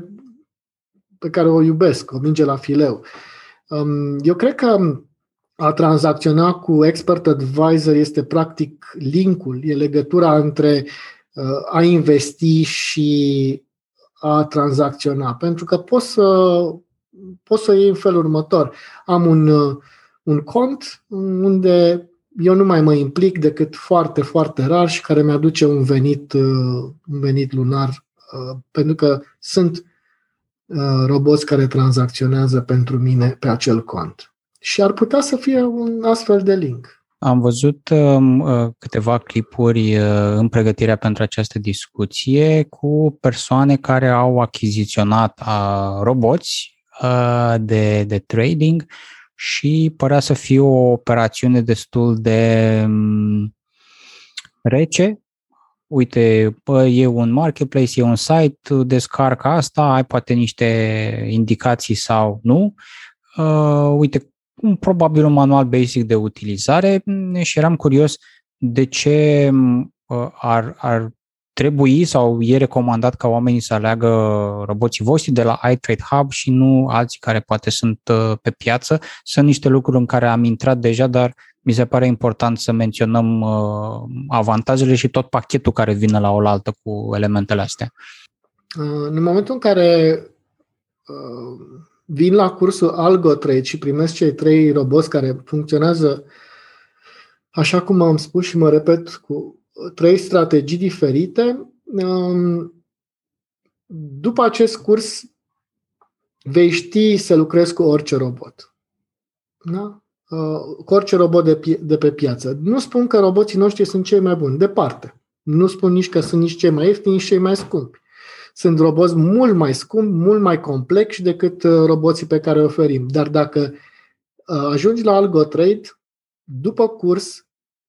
pe care o iubesc, o minge la fileu. Eu cred că a tranzacționa cu expert advisor este practic linkul, e legătura între a investi și a tranzacționa. Pentru că poți să, poți să iei în felul următor. Am un, un cont unde eu nu mai mă implic decât foarte, foarte rar și care mi-aduce un venit, un venit lunar, pentru că sunt roboți care tranzacționează pentru mine pe acel cont. Și ar putea să fie un astfel de link. Am văzut um, uh, câteva clipuri uh, în pregătirea pentru această discuție cu persoane care au achiziționat uh, roboți uh, de, de trading și părea să fie o operațiune destul de um, rece. Uite, bă, e un marketplace, e un site, descarcă asta, ai poate niște indicații sau nu. Uh, uite, un, probabil un manual basic de utilizare mm, și eram curios de ce mm, uh, ar, ar trebui sau e recomandat ca oamenii să aleagă roboții voștri de la iTrade Hub și nu alții care poate sunt uh, pe piață. Sunt niște lucruri în care am intrat deja, dar mi se pare important să menționăm uh, avantajele și tot pachetul care vine la oaltă cu elementele astea. În momentul în care vin la cursul AlgoTrade și primesc cei trei roboți care funcționează așa cum am spus și mă repet, cu trei strategii diferite, um, după acest curs vei ști să lucrezi cu orice robot. Da? Uh, cu orice robot de, de pe piață. Nu spun că roboții noștri sunt cei mai buni, departe. Nu spun nici că sunt nici cei mai ieftini, nici cei mai scumpi sunt roboți mult mai scumpi, mult mai complexi decât uh, roboții pe care îi oferim. Dar dacă uh, ajungi la AlgoTrade, după curs,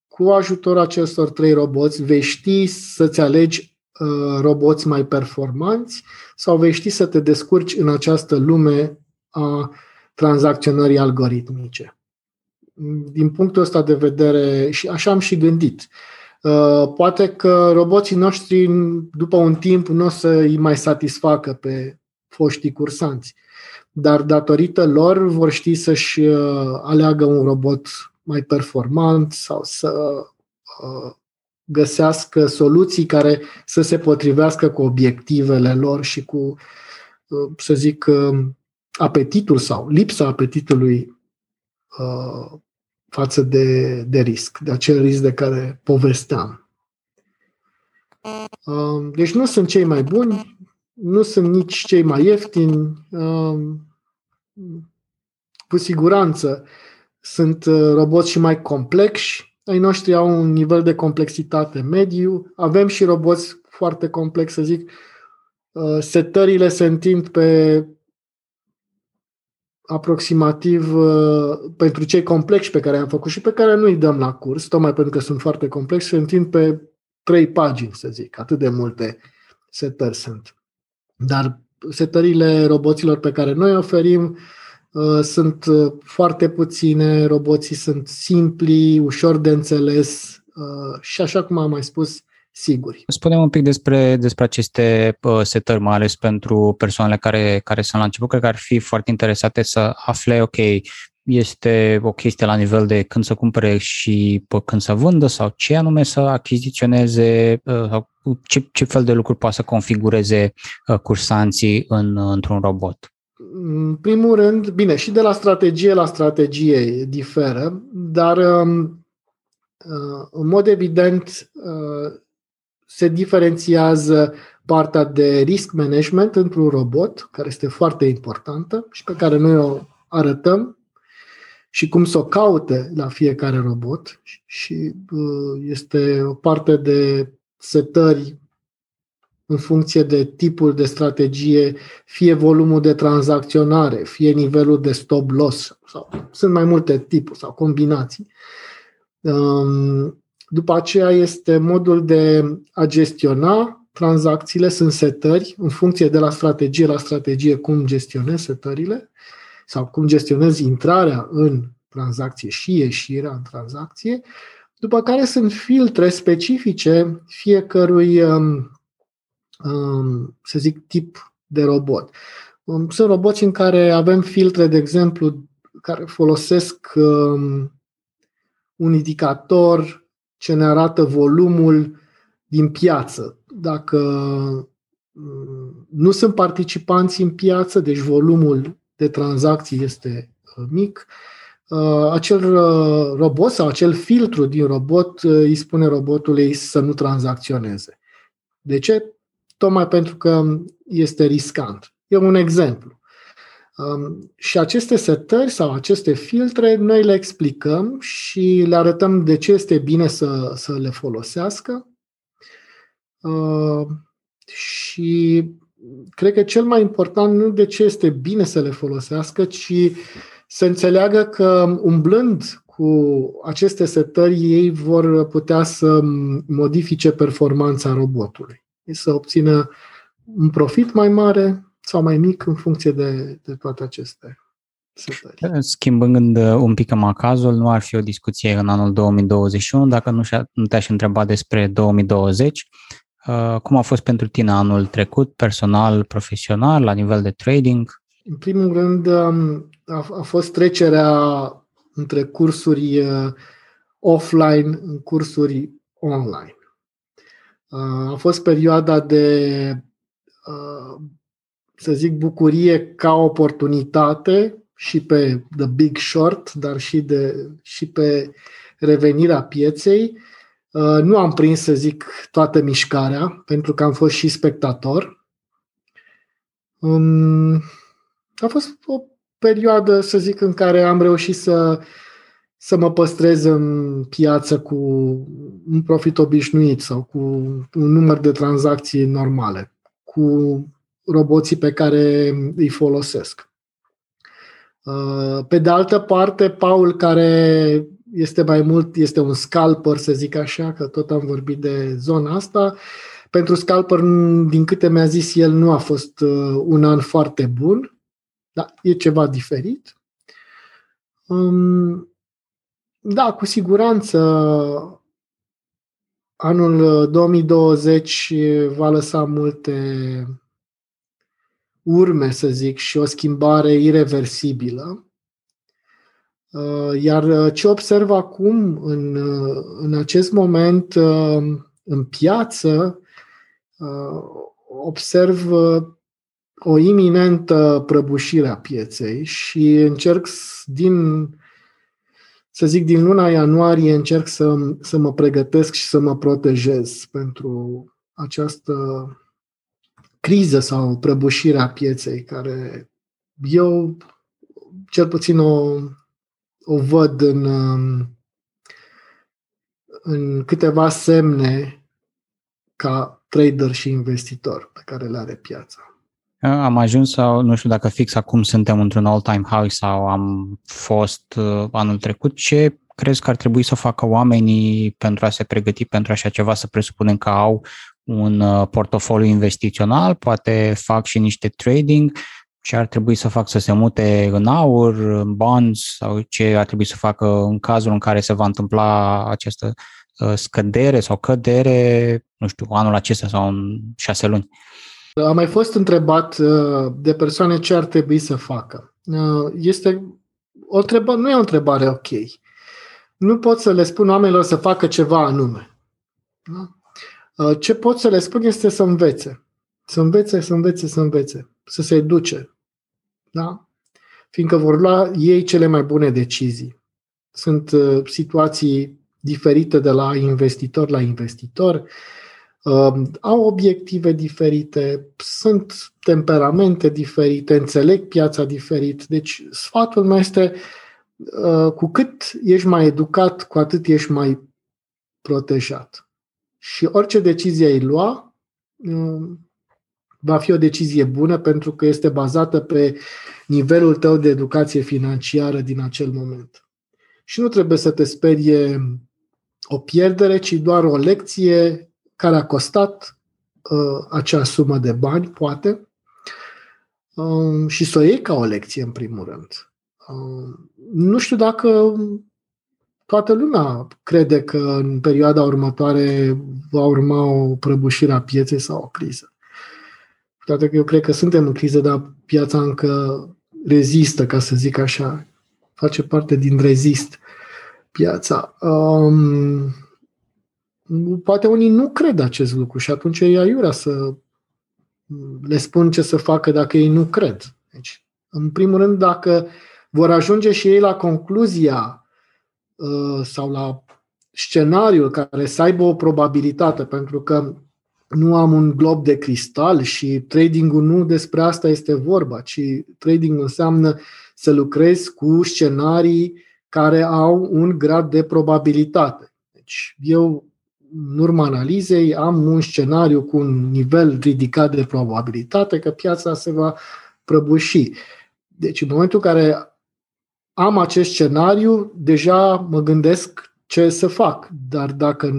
cu ajutorul acestor trei roboți, vei ști să-ți alegi uh, roboți mai performanți sau vei ști să te descurci în această lume a tranzacționării algoritmice. Din punctul ăsta de vedere, și așa am și gândit. Uh, Uh, poate că roboții noștri, după un timp, nu o să îi mai satisfacă pe foștii cursanți. Dar datorită lor vor ști să-și uh, aleagă un robot mai performant sau să uh, găsească soluții care să se potrivească cu obiectivele lor și cu, să zic, apetitul sau lipsa apetitului față de, de risc, de acel risc de care povesteam. Uh, deci nu sunt cei mai buni, nu sunt nici cei mai ieftini. Uh, cu siguranță sunt roboți și mai complexi. Ai noștri au un nivel de complexitate mediu. Avem și roboți foarte complex, să zic. Setările se întind pe aproximativ uh, pentru cei complexi pe care am făcut și pe care nu îi dăm la curs, tocmai pentru că sunt foarte complexi, se întind pe trei pagini, să zic. Atât de multe setări sunt. Dar setările roboților pe care noi oferim uh, sunt uh, foarte puține, roboții sunt simpli, ușor de înțeles uh, și așa cum am mai spus, siguri. Spunem un pic despre, despre aceste uh, setări, mai ales pentru persoanele care, care sunt la început. Cred că ar fi foarte interesate să afle, ok, este o chestie la nivel de când să cumpere și pe când să vândă sau ce anume să achiziționeze uh, sau ce, ce fel de lucruri poate să configureze uh, cursanții în, într-un robot. În primul rând, bine, și de la strategie la strategie diferă, dar um, uh, în mod evident se diferențiază partea de risk management într-un robot, care este foarte importantă și pe care noi o arătăm și cum să o caute la fiecare robot și uh, este o parte de setări în funcție de tipul de strategie, fie volumul de tranzacționare, fie nivelul de stop loss, sau sunt mai multe tipuri sau combinații. Um, după aceea este modul de a gestiona tranzacțiile, sunt setări în funcție de la strategie la strategie cum gestionezi setările sau cum gestionezi intrarea în tranzacție și ieșirea în tranzacție, după care sunt filtre specifice fiecărui, um, um, să zic, tip de robot. Um, sunt roboți în care avem filtre, de exemplu, care folosesc un indicator ce ne arată volumul din piață. Dacă mm, nu sunt participanți în piață, deci volumul de tranzacții este uh, mic, uh, acel uh, robot sau acel filtru din robot îi spune robotului să nu tranzacționeze. De ce? Tocmai pentru că este riscant. E un exemplu. Um, și aceste setări sau aceste filtre noi le explicăm și le arătăm de ce este bine să, să le folosească. Uh, și cred că cel mai important nu de ce este bine să le folosească, ci să înțeleagă că umblând cu aceste setări, ei vor putea să modifice performanța robotului. Să obțină un profit mai mare, sau mai mic în funcție de, de toate aceste setări. Schimbând uh, un pic macazul, nu ar fi o discuție în anul 2021 dacă nu, nu te-aș întreba despre 2020. Uh, cum a fost pentru tine anul trecut, personal, profesional, la nivel de trading? În primul rând, um, a, a fost trecerea între cursuri uh, offline în cursuri online. A fost perioada de să zic, bucurie ca oportunitate și pe The Big Short, dar și, de, și pe revenirea pieței. Uh, nu am prins, să zic, toată mișcarea, pentru că am fost și spectator. Um, a fost o perioadă, să zic, în care am reușit să, să mă păstrez în piață cu un profit obișnuit sau cu un număr de tranzacții normale, cu roboții pe care îi folosesc. Uh, pe de altă parte, Paul, care este mai mult, este un scalper, să zic așa, că tot am vorbit de zona asta, pentru scalper, din câte mi-a zis el, nu a fost uh, un an foarte bun, dar e ceva diferit. Um, da, cu siguranță anul 2020 va lăsa multe urme, să zic, și o schimbare irreversibilă. Uh, iar uh, ce observ acum, în, uh, în acest moment, în piață, observ o iminentă prăbușire a pieței și încerc din, să zic, din luna ianuarie încerc să, să mă pregătesc și să mă protejez pentru această criză sau prăbușire a pieței, care eu cel puțin o, o văd în, în câteva semne ca trader și investitor pe care le are piața. Am ajuns sau nu știu dacă fix acum suntem într-un all-time high sau am fost uh, anul trecut. Ce crezi că ar trebui să facă oamenii pentru a se pregăti pentru așa ceva? Să presupunem că au un uh, portofoliu investițional, poate fac și niște trading ce ar trebui să fac să se mute în aur, în bonds sau ce ar trebui să facă în cazul în care se va întâmpla această uh, scădere sau cădere, nu știu, anul acesta sau în șase luni. Am mai fost întrebat uh, de persoane ce ar trebui să facă. Este o întrebare, nu e o întrebare ok. Nu pot să le spun oamenilor să facă ceva anume. Da? Uh, ce pot să le spun este să învețe. Să învețe, să învețe, să învețe. Să se educe. Da? Fiindcă vor lua ei cele mai bune decizii. Sunt uh, situații diferite de la investitor la investitor, uh, au obiective diferite, sunt temperamente diferite, înțeleg piața diferit. Deci sfatul meu este uh, cu cât ești mai educat, cu atât ești mai protejat. Și orice decizie ai lua um, va fi o decizie bună pentru că este bazată pe nivelul tău de educație financiară din acel moment. Și nu trebuie să te sperie o pierdere, ci doar o lecție care a costat uh, acea sumă de bani, poate, uh, și să o iei ca o lecție, în primul rând. Uh, nu știu dacă toată lumea crede că în perioada următoare va urma o prăbușire a pieței sau o criză. Toate că eu cred că suntem în criză, dar piața încă rezistă, ca să zic așa. Face parte din rezist piața. Um, poate unii nu cred acest lucru și atunci e aiurea să le spun ce să facă dacă ei nu cred. Deci, în primul rând, dacă vor ajunge și ei la concluzia Uh, sau la scenariul care să aibă o probabilitate, pentru că nu am un glob de cristal și tradingul nu despre asta este vorba, ci trading înseamnă să lucrezi cu scenarii care au un grad de probabilitate. Deci eu, în urma analizei, am un scenariu cu un nivel ridicat de probabilitate că piața se va prăbuși. Deci în momentul în care am acest scenariu, deja mă gândesc ce să fac. Dar dacă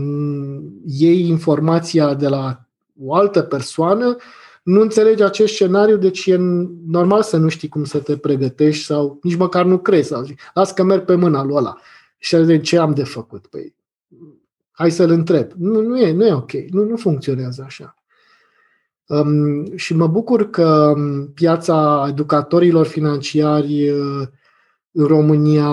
iei informația de la o altă persoană, nu înțelegi acest scenariu, deci e normal să nu știi cum să te pregătești sau nici măcar nu crezi. Sau zic, las că merg pe mâna lui ăla. Și de ce am de făcut? Păi, hai să-l întreb. Nu, nu e, nu e ok. Nu, nu funcționează așa. Um, și mă bucur că piața educatorilor financiari uh, în România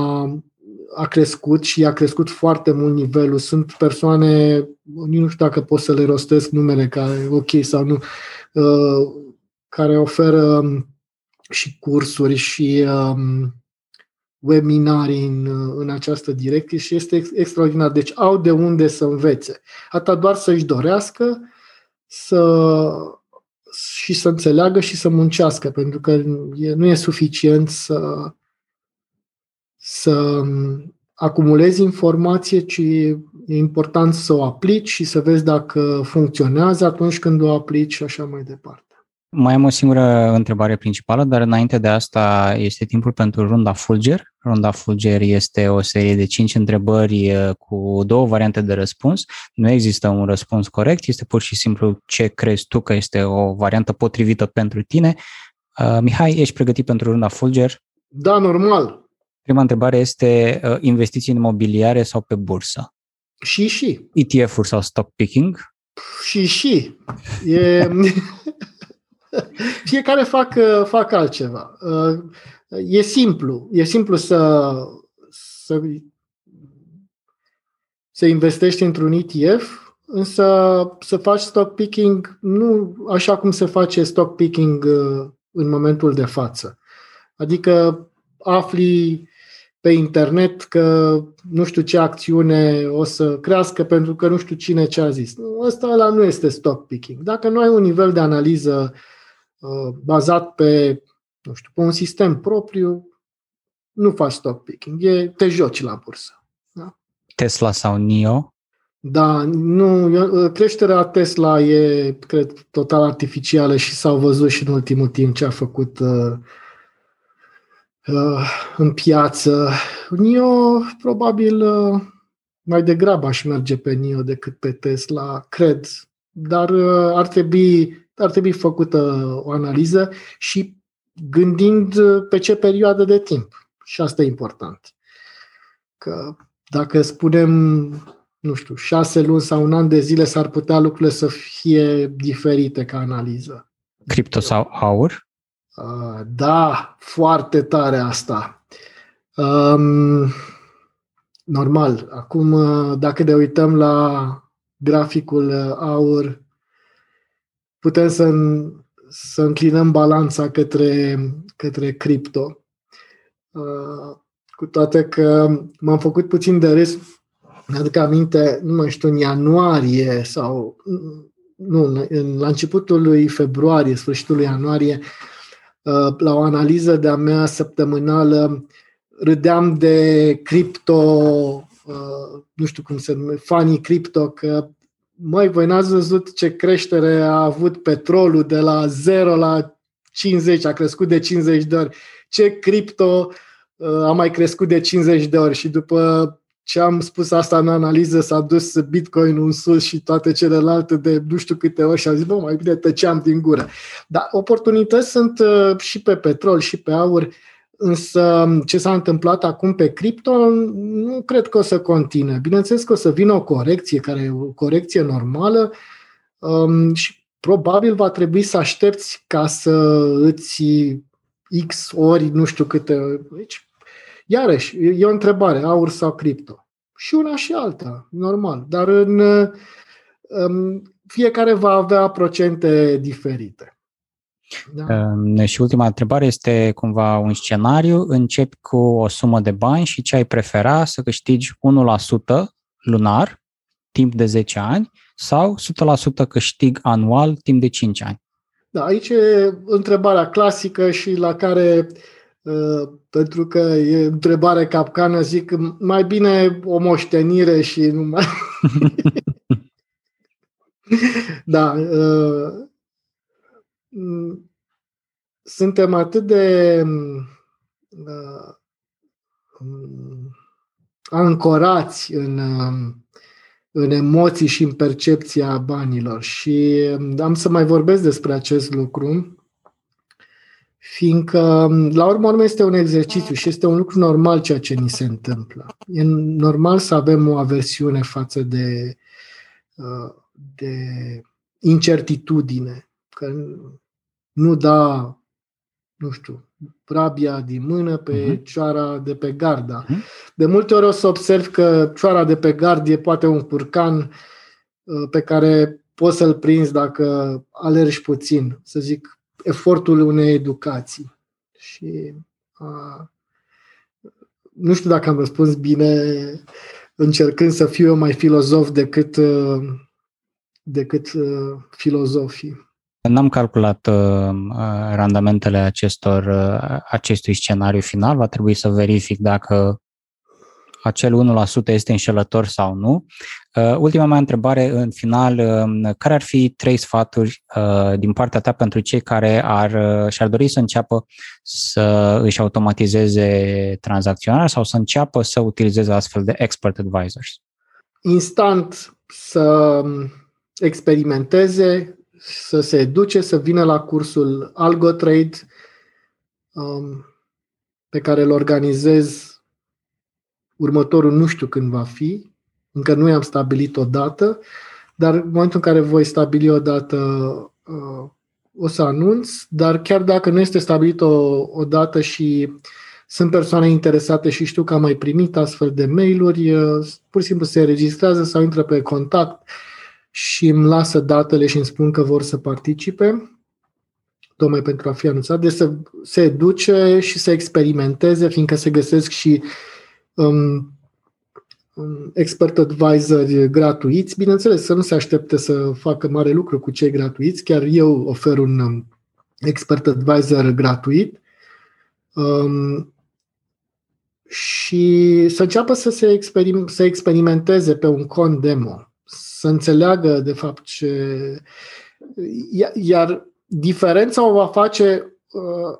a crescut și a crescut foarte mult nivelul. Sunt persoane, nu știu dacă pot să le rostesc numele care ok sau nu, uh, care oferă um, și cursuri și um, webinarii în, în această direcție și este extraordinar. Deci au de unde să învețe. Atâta doar să-și dorească să, și să înțeleagă și să muncească, pentru că nu e suficient să să um, acumulezi informație, ci e important să o aplici și să vezi dacă funcționează atunci când o aplici și așa mai departe. Mai am o singură întrebare principală, dar înainte de asta este timpul pentru runda Fulger. Runda Fulger este o serie de cinci întrebări uh, cu două variante de răspuns. Nu există un răspuns corect, este pur și simplu ce crezi tu că este o variantă potrivită pentru tine. Uh, Mihai, ești pregătit pentru runda Fulger? Da, normal. Prima întrebare este uh, investiții în imobiliare sau pe bursă? Și și. ETF-uri sau stock picking? Și și. E... Fiecare fac, uh, fac altceva. Uh, e simplu. E simplu să, să, să investești într-un ETF, însă să faci stock picking nu așa cum se face stock picking în momentul de față. Adică afli pe internet că nu știu ce acțiune o să crească pentru că nu știu cine ce a zis. Ăsta ăla nu este stock picking. Dacă nu ai un nivel de analiză uh, bazat pe, nu știu, pe un sistem propriu, nu faci stock picking. E, te joci la bursă. Da? Tesla sau NIO? Da, nu, eu, creșterea Tesla e, cred, total artificială și s-au văzut și în ultimul timp ce a făcut uh, uh, în piață. NIO, probabil, uh, mai degrabă aș merge pe NIO decât pe Tesla, cred. Dar uh, ar trebui, ar trebui făcută o analiză și gândind pe ce perioadă de timp. Și asta e important. Că dacă spunem, nu știu, șase luni sau un an de zile, s-ar putea lucrurile să fie diferite ca analiză. Cripto sau aur? Uh, da, foarte tare asta. Um, normal. Acum, uh, dacă ne uităm la graficul uh, aur, putem să, să înclinăm balanța către, către cripto. Cu toate că m-am făcut puțin de râs, mi-aduc aminte, nu mai știu, în ianuarie sau nu, în, la începutul lui februarie, sfârșitul lui ianuarie, Uh, la o analiză de-a mea săptămânală, râdeam de cripto, uh, nu știu cum se numește, fanii cripto, că măi, voi n-ați văzut ce creștere a avut petrolul de la 0 la 50, a crescut de 50 de ori. Ce cripto uh, a mai crescut de 50 de ori și după ce am spus asta în analiză, s-a dus Bitcoin în sus și toate celelalte de nu știu câte ori și am zis, bă, mai bine tăceam din gură. Dar oportunități sunt uh, și pe petrol și pe aur, însă um, ce s-a întâmplat acum pe cripto nu cred că o să continue. Bineînțeles că o să vină o corecție, care e o corecție normală um, și probabil va trebui să aștepți ca să îți X ori, nu știu câte, deci Iarăși, e o întrebare, aur sau cripto. Și una și alta, normal. Dar în, în fiecare va avea procente diferite. Da? Și ultima întrebare este cumva un scenariu. Începi cu o sumă de bani și ce ai prefera să câștigi 1% lunar timp de 10 ani sau 100% câștig anual timp de 5 ani? Da, aici e întrebarea clasică și la care uh, Uh, pentru că e întrebare capcană, zic mai bine o moștenire și nu mai... da. Uh, suntem atât de uh, ancorați în, în emoții și în percepția banilor și am să mai vorbesc despre acest lucru fiindcă, la urmă urmă, este un exercițiu și este un lucru normal ceea ce ni se întâmplă. E normal să avem o aversiune față de, uh, de incertitudine, că nu da, nu știu, rabia din mână pe uh-huh. cioara de pe garda. Uh-huh. De multe ori o să observ că cioara de pe gard e poate un curcan uh, pe care poți să-l prinzi dacă alergi puțin. Să zic, efortul unei educații. Și a, nu știu dacă am răspuns bine încercând să fiu eu mai filozof decât, decât filozofii. N-am calculat uh, randamentele acestor, uh, acestui scenariu final, va trebui să verific dacă acel 1% este înșelător sau nu. Uh, ultima mea întrebare în final, um, care ar fi trei sfaturi uh, din partea ta pentru cei care ar, uh, și-ar dori să înceapă să își automatizeze tranzacționarea sau să înceapă să utilizeze astfel de expert advisors? Instant să um, experimenteze, să se educe, să vină la cursul AlgoTrade um, pe care îl organizez Următorul nu știu când va fi, încă nu i-am stabilit o dată, dar în momentul în care voi stabili o dată uh, o să anunț, dar chiar dacă nu este stabilit o, o dată și sunt persoane interesate și știu că am mai primit astfel de mail-uri, uh, pur și simplu se registrează sau intră pe contact și îmi lasă datele și îmi spun că vor să participe, tocmai pentru a fi anunțat. Deci să se educe și să experimenteze, fiindcă se găsesc și um, um, expert advisor gratuiți. Bineînțeles, să nu se aștepte să facă mare lucru cu cei gratuiți. Chiar eu ofer un um, expert advisor gratuit. Um, și să înceapă să se experim- să experimenteze pe un cont demo, să înțeleagă de fapt ce. Iar diferența o va face uh,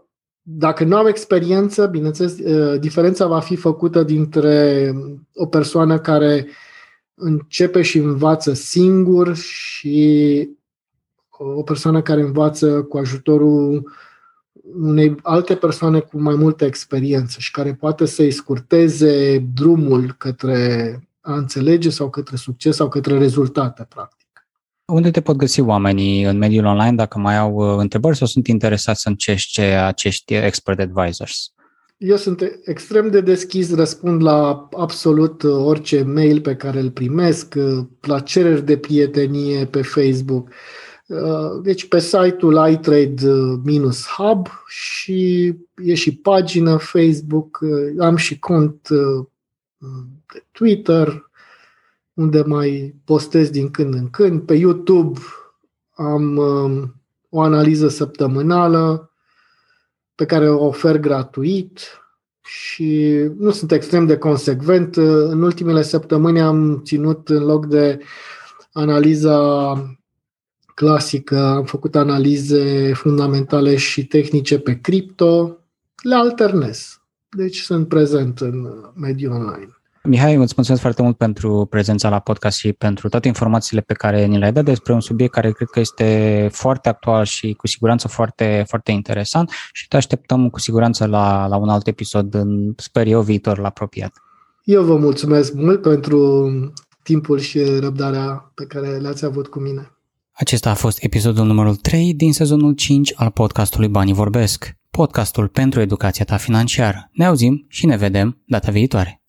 dacă nu au experiență, bineînțeles, uh, diferența va fi făcută dintre o persoană care începe și învață singur și o persoană care învață cu ajutorul unei alte persoane cu mai multă experiență și care poate să-i scurteze drumul către a înțelege sau către succes sau către rezultate, practic. Unde te pot găsi oamenii în mediul online dacă mai au uh, întrebări sau sunt interesați să încerce acești expert advisors? Eu sunt extrem de deschis, răspund la absolut uh, orice mail pe care îl primesc, uh, la cereri de prietenie pe Facebook. Deci pe site-ul iTrade-Hub și e și pagină Facebook, am și cont de Twitter, unde mai postez din când în când. Pe YouTube am um, o analiză săptămânală pe care o ofer gratuit și nu sunt extrem de consecvent. În ultimele săptămâni am ținut în loc de analiza clasică, am făcut analize fundamentale și tehnice pe cripto, le alternez. Deci sunt prezent în mediul online. Mihai, îți mulțumesc foarte mult pentru prezența la podcast și pentru toate informațiile pe care ni le-ai dat despre un subiect care cred că este foarte actual și cu siguranță foarte, foarte interesant și te așteptăm cu siguranță la, la un alt episod în, sper eu, viitorul apropiat. Eu vă mulțumesc mult pentru timpul și răbdarea pe care le-ați avut cu mine. Acesta a fost episodul numărul 3 din sezonul 5 al podcastului Banii Vorbesc, podcastul pentru educația ta financiară. Ne auzim și ne vedem data viitoare.